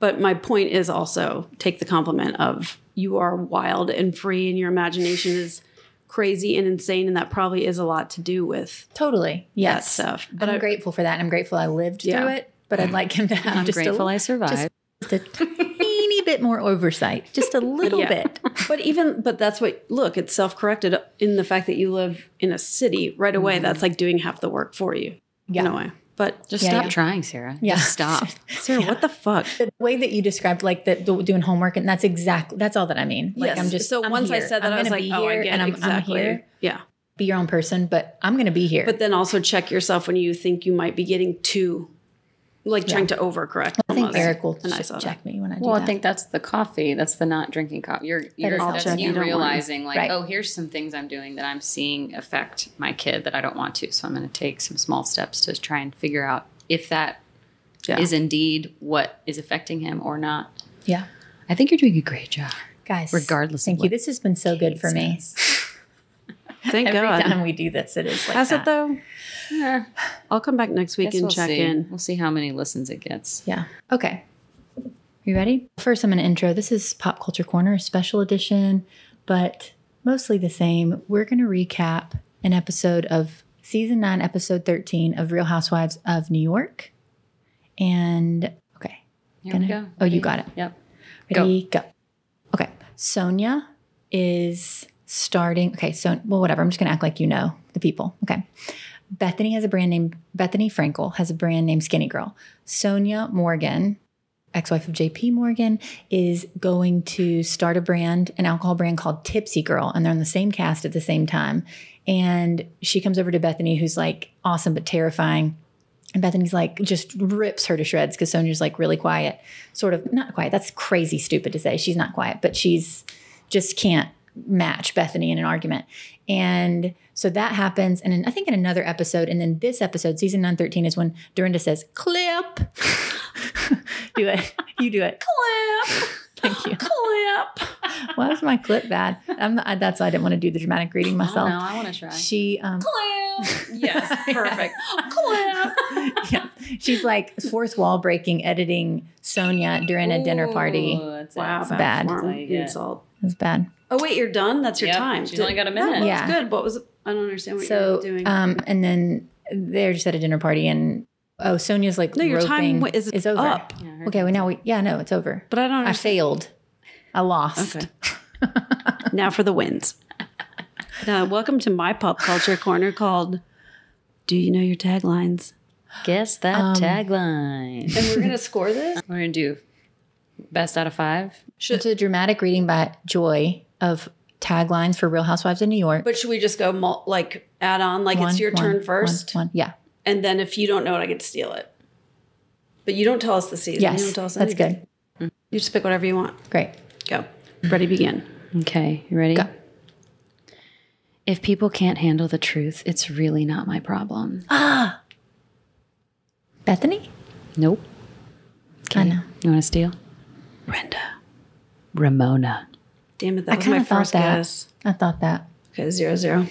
Speaker 3: but my point is also take the compliment of you are wild and free and your imagination is crazy and insane and that probably is a lot to do with
Speaker 2: Totally.
Speaker 3: that
Speaker 2: Yes.
Speaker 3: stuff
Speaker 2: But
Speaker 3: but
Speaker 2: I'm
Speaker 3: I,
Speaker 2: grateful for that. And I'm grateful I lived
Speaker 3: Yeah.
Speaker 2: through it. But I'd like him to have
Speaker 1: I'm
Speaker 2: just
Speaker 1: grateful
Speaker 2: a,
Speaker 1: I survived.
Speaker 2: just a teeny bit more oversight. Just a (laughs) little
Speaker 3: Yeah.
Speaker 2: bit.
Speaker 3: but even but that's what look it's self-corrected in the fact that you live in a city right away that's mm-hmm. like doing half the work for you in
Speaker 2: Yeah.
Speaker 3: a way but
Speaker 1: just
Speaker 2: Yeah,
Speaker 1: stop
Speaker 2: yeah.
Speaker 1: trying, Sarah.
Speaker 2: Yeah.
Speaker 1: Just stop. (laughs)
Speaker 3: Sarah, what the fuck
Speaker 2: The way that you described, like the, the doing homework, and that's exactly that's all that I mean. Like
Speaker 3: yes
Speaker 2: I'm just
Speaker 3: so
Speaker 2: I'm
Speaker 3: once i said that
Speaker 2: I'm
Speaker 3: i was
Speaker 2: gonna
Speaker 3: like
Speaker 2: be
Speaker 3: oh i
Speaker 2: here
Speaker 3: get
Speaker 2: and I'm,
Speaker 3: exactly
Speaker 2: I'm here.
Speaker 3: yeah
Speaker 2: Be your own person, but I'm going to be here.
Speaker 3: But then also check yourself when you think you might be getting too, like trying to overcorrect.
Speaker 2: I think
Speaker 3: almost.
Speaker 2: Eric will
Speaker 3: and I
Speaker 2: check me when I do
Speaker 1: Well,
Speaker 2: that.
Speaker 1: I think that's the coffee. That's the not drinking coffee. You're, you're
Speaker 2: is
Speaker 1: that's you
Speaker 3: You don't want-
Speaker 1: realizing like,
Speaker 2: Right.
Speaker 1: oh, here's some things I'm doing that I'm seeing affect my kid that I don't want to. So I'm going to take some small steps to try and figure out if that is
Speaker 3: Yeah.
Speaker 1: indeed what is affecting him or not.
Speaker 2: yeah,
Speaker 1: I think you're doing a great job.
Speaker 2: guys.
Speaker 1: Regardless of
Speaker 2: thank you.
Speaker 1: what
Speaker 2: This has been so good for me. (laughs) (laughs)
Speaker 3: Thank
Speaker 2: Every
Speaker 3: God.
Speaker 2: Every time we do this, it is like
Speaker 3: Has
Speaker 2: that.
Speaker 3: it though?
Speaker 1: Yeah,
Speaker 3: I'll come back next week and
Speaker 1: we'll
Speaker 3: check
Speaker 1: see.
Speaker 3: in.
Speaker 1: We'll see how many listens it gets.
Speaker 2: Yeah. Okay. Are You ready? First, I'm going to intro. This is Pop Culture Corner special edition, but mostly the same. We're going to recap an episode of season nine, episode 13 of Real Housewives of New York. And okay.
Speaker 1: Here
Speaker 2: Gonna-
Speaker 1: we go.
Speaker 2: oh, you got it.
Speaker 1: Yep.
Speaker 2: Ready? Go. Okay. Sonja is starting. Okay. So, well, whatever. I'm just going to act like you know the people. Okay. Bethenny has a brand name. Bethenny Frankel has a brand named Skinny Girl. Sonja Morgan, ex wife of JP Morgan, is going to start a brand, an alcohol brand called Tipsy Girl. And they're on the same cast at the same time. And she comes over to Bethenny, who's like awesome but terrifying. And Bethenny's like, just rips her to shreds because Sonja's like really quiet, sort of not quiet. That's crazy stupid to say. She's not quiet, but she's just can't match Bethenny in an argument. And so that happens. And then I think in another episode, and then this episode, season 913, is when Dorinda says, clip. (laughs) do it. You do it.
Speaker 3: Clip, (laughs)
Speaker 2: Thank you.
Speaker 3: clip.
Speaker 2: Why was my clip bad? I'm not, that's why I didn't want to do the dramatic reading myself.
Speaker 1: don't. I want to try.
Speaker 2: She, um, clip. (laughs)
Speaker 3: Yes, perfect. clip.
Speaker 2: yeah, she's like fourth wall breaking, editing Sonja during a dinner party.
Speaker 1: Ooh, that's
Speaker 3: Wow,
Speaker 1: it.
Speaker 2: bad.
Speaker 3: bad form.
Speaker 1: That's how you get.
Speaker 3: Insult.
Speaker 2: It was bad.
Speaker 3: Oh wait, you're done. That's your
Speaker 1: Yep,
Speaker 3: time.
Speaker 1: she's only got a minute.
Speaker 3: That
Speaker 2: Yeah.
Speaker 3: good. What was? I don't understand what
Speaker 2: So,
Speaker 3: you're doing.
Speaker 2: um, and then they're just at a dinner party, and oh, Sonja's like,
Speaker 3: no, your
Speaker 2: roping
Speaker 3: time is,
Speaker 2: is over.
Speaker 3: up.
Speaker 1: Yeah,
Speaker 2: Okay, well now we, yeah, no, it's over.
Speaker 3: But I don't
Speaker 2: I failed. I lost.
Speaker 3: Okay. now for the wins. Now, (laughs) welcome to my pop culture corner called "Do You Know Your Taglines?"
Speaker 1: Guess that
Speaker 2: Um,
Speaker 1: tagline.
Speaker 3: And we're gonna score this. (laughs)
Speaker 1: We're gonna do best out of five. Should.
Speaker 2: It's a dramatic reading by Joy of taglines for Real Housewives of New York.
Speaker 3: But should we just go mul- like add on? Like
Speaker 2: One,
Speaker 3: it's your
Speaker 2: one,
Speaker 3: turn first?
Speaker 2: one. Yeah.
Speaker 3: and then if you don't know it, I get to steal it. But you don't tell us the season. you
Speaker 2: Yes.
Speaker 3: don't tell us
Speaker 2: That's
Speaker 3: anything.
Speaker 2: good.
Speaker 3: You just pick whatever you want.
Speaker 2: Great.
Speaker 3: Go. Ready, begin.
Speaker 1: Okay, you ready?
Speaker 2: Go.
Speaker 1: If people can't handle the truth, it's really not my problem.
Speaker 2: Ah. Bethenny?
Speaker 1: Nope.
Speaker 2: I know.
Speaker 1: You want to steal?
Speaker 3: Brenda.
Speaker 1: Ramona.
Speaker 3: Damn it, that
Speaker 2: I
Speaker 3: was
Speaker 2: kind
Speaker 3: my
Speaker 2: of thought
Speaker 3: first
Speaker 2: that.
Speaker 3: guess.
Speaker 2: I thought that.
Speaker 3: Okay, zero zero.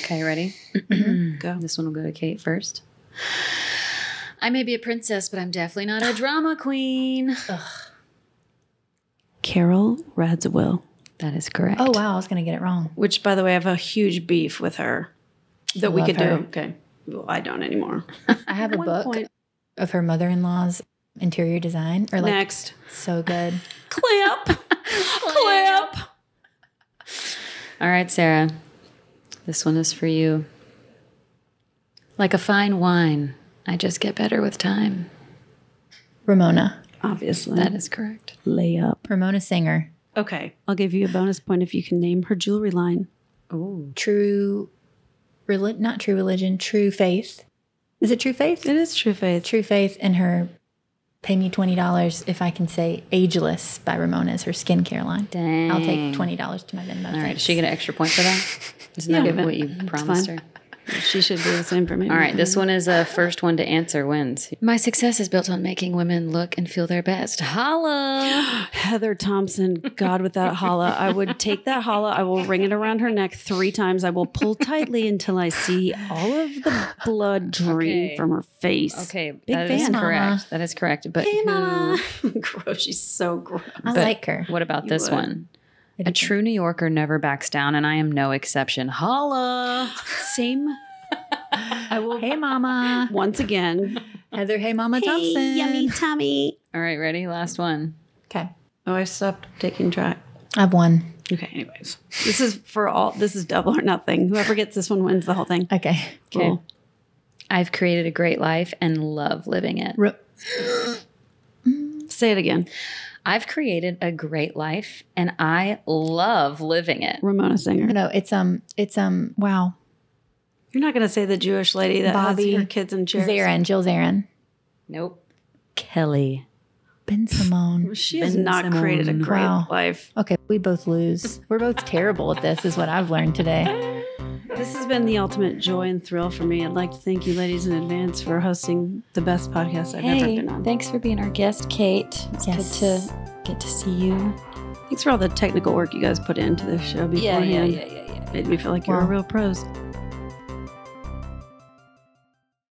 Speaker 1: Okay, ready? (clears throat)
Speaker 3: Go.
Speaker 1: This one will go to Kate first. I may be a princess, but I'm definitely not a (sighs) drama queen.
Speaker 3: Carole Radziwill.
Speaker 1: That is correct.
Speaker 2: Oh wow, I was gonna get it wrong.
Speaker 3: Which, by the way, I have a huge beef with her that we
Speaker 2: Love
Speaker 3: could
Speaker 2: her.
Speaker 3: do. Okay. Well, I don't anymore. (laughs)
Speaker 2: I have a
Speaker 3: One
Speaker 2: book
Speaker 3: point.
Speaker 2: of her mother-in-law's interior design. Or like
Speaker 3: Next.
Speaker 2: so good. (laughs)
Speaker 3: Clip. (laughs) Oh, Clip.
Speaker 1: All right, Sarah. This one is for you. Like a fine wine, I just get better with time.
Speaker 2: Ramona.
Speaker 3: Obviously.
Speaker 1: That is correct.
Speaker 3: layup.
Speaker 2: Ramona Singer.
Speaker 3: Okay. I'll give you a bonus point if you can name her jewelry line.
Speaker 1: Oh,
Speaker 2: True reli- not true religion, true faith. Is it true faith?
Speaker 3: It is True Faith.
Speaker 2: True faith and her pay me twenty dollars if I can say ageless by Ramona is her skincare line.
Speaker 1: dang.
Speaker 2: I'll take twenty dollars to my Venmo.
Speaker 1: All right, does she get an extra point for that? (laughs) Isn't that what you promised her?
Speaker 3: She should do the same for me.
Speaker 1: All right, this one is a first one to answer wins. My success is built on making women look and feel their best. Holla! (gasps)
Speaker 3: Heather Thompson, God, with that holla, I would take that holla. I will wring it around her neck three times. I will pull tightly until I see all of the blood drain
Speaker 1: Okay.
Speaker 3: from her face.
Speaker 1: Okay,
Speaker 3: Big
Speaker 1: that is
Speaker 3: fan.
Speaker 1: correct.
Speaker 2: Mama.
Speaker 1: That is correct. But
Speaker 3: Hey,
Speaker 1: who-
Speaker 3: mama. (laughs) gross. She's so gross.
Speaker 2: I
Speaker 1: But
Speaker 2: like her.
Speaker 1: What about
Speaker 3: You
Speaker 1: this
Speaker 3: would.
Speaker 1: one? A true New Yorker never backs down, and I am no exception. Holla!
Speaker 3: Same. (laughs) I will
Speaker 2: Hey, Mama.
Speaker 3: once again.
Speaker 2: Heather, hey, Mama
Speaker 3: Hey,
Speaker 2: Thompson.
Speaker 3: yummy tummy.
Speaker 1: All right, ready? Last one.
Speaker 2: Okay.
Speaker 3: Oh, I stopped taking track.
Speaker 2: I've won.
Speaker 3: Okay, anyways. This is for all this is double or nothing. Whoever gets this one wins the whole thing.
Speaker 2: Okay.
Speaker 3: Cool.
Speaker 1: I've created a great life and love living it.
Speaker 2: Ro-
Speaker 3: Say it again.
Speaker 1: I've created a great life and I love living it.
Speaker 3: Ramona Singer.
Speaker 2: no, it's um, it's um, wow,
Speaker 3: You're not gonna say the Jewish lady that
Speaker 2: Bobby
Speaker 3: has her kids in chairs.
Speaker 2: Zarin, Jill Zarin,
Speaker 1: Nope. Kelly.
Speaker 2: Bensimon. (laughs)
Speaker 3: She has
Speaker 1: Ben
Speaker 3: not created a great
Speaker 2: Wow.
Speaker 3: life.
Speaker 2: Okay, we both lose. We're both terrible at this, is what I've learned today.
Speaker 3: This has been the ultimate joy and thrill for me. I'd like to thank you ladies in advance for hosting the best podcast I've ever
Speaker 1: Hey,
Speaker 3: been on.
Speaker 1: thanks for being our guest, Kate. It's
Speaker 2: Yes.
Speaker 1: good to get to see you.
Speaker 3: Thanks for all the technical work you guys put into this show beforehand. yeah, yeah.
Speaker 1: yeah, yeah.
Speaker 3: Made me feel like you were
Speaker 2: Wow.
Speaker 3: real pros.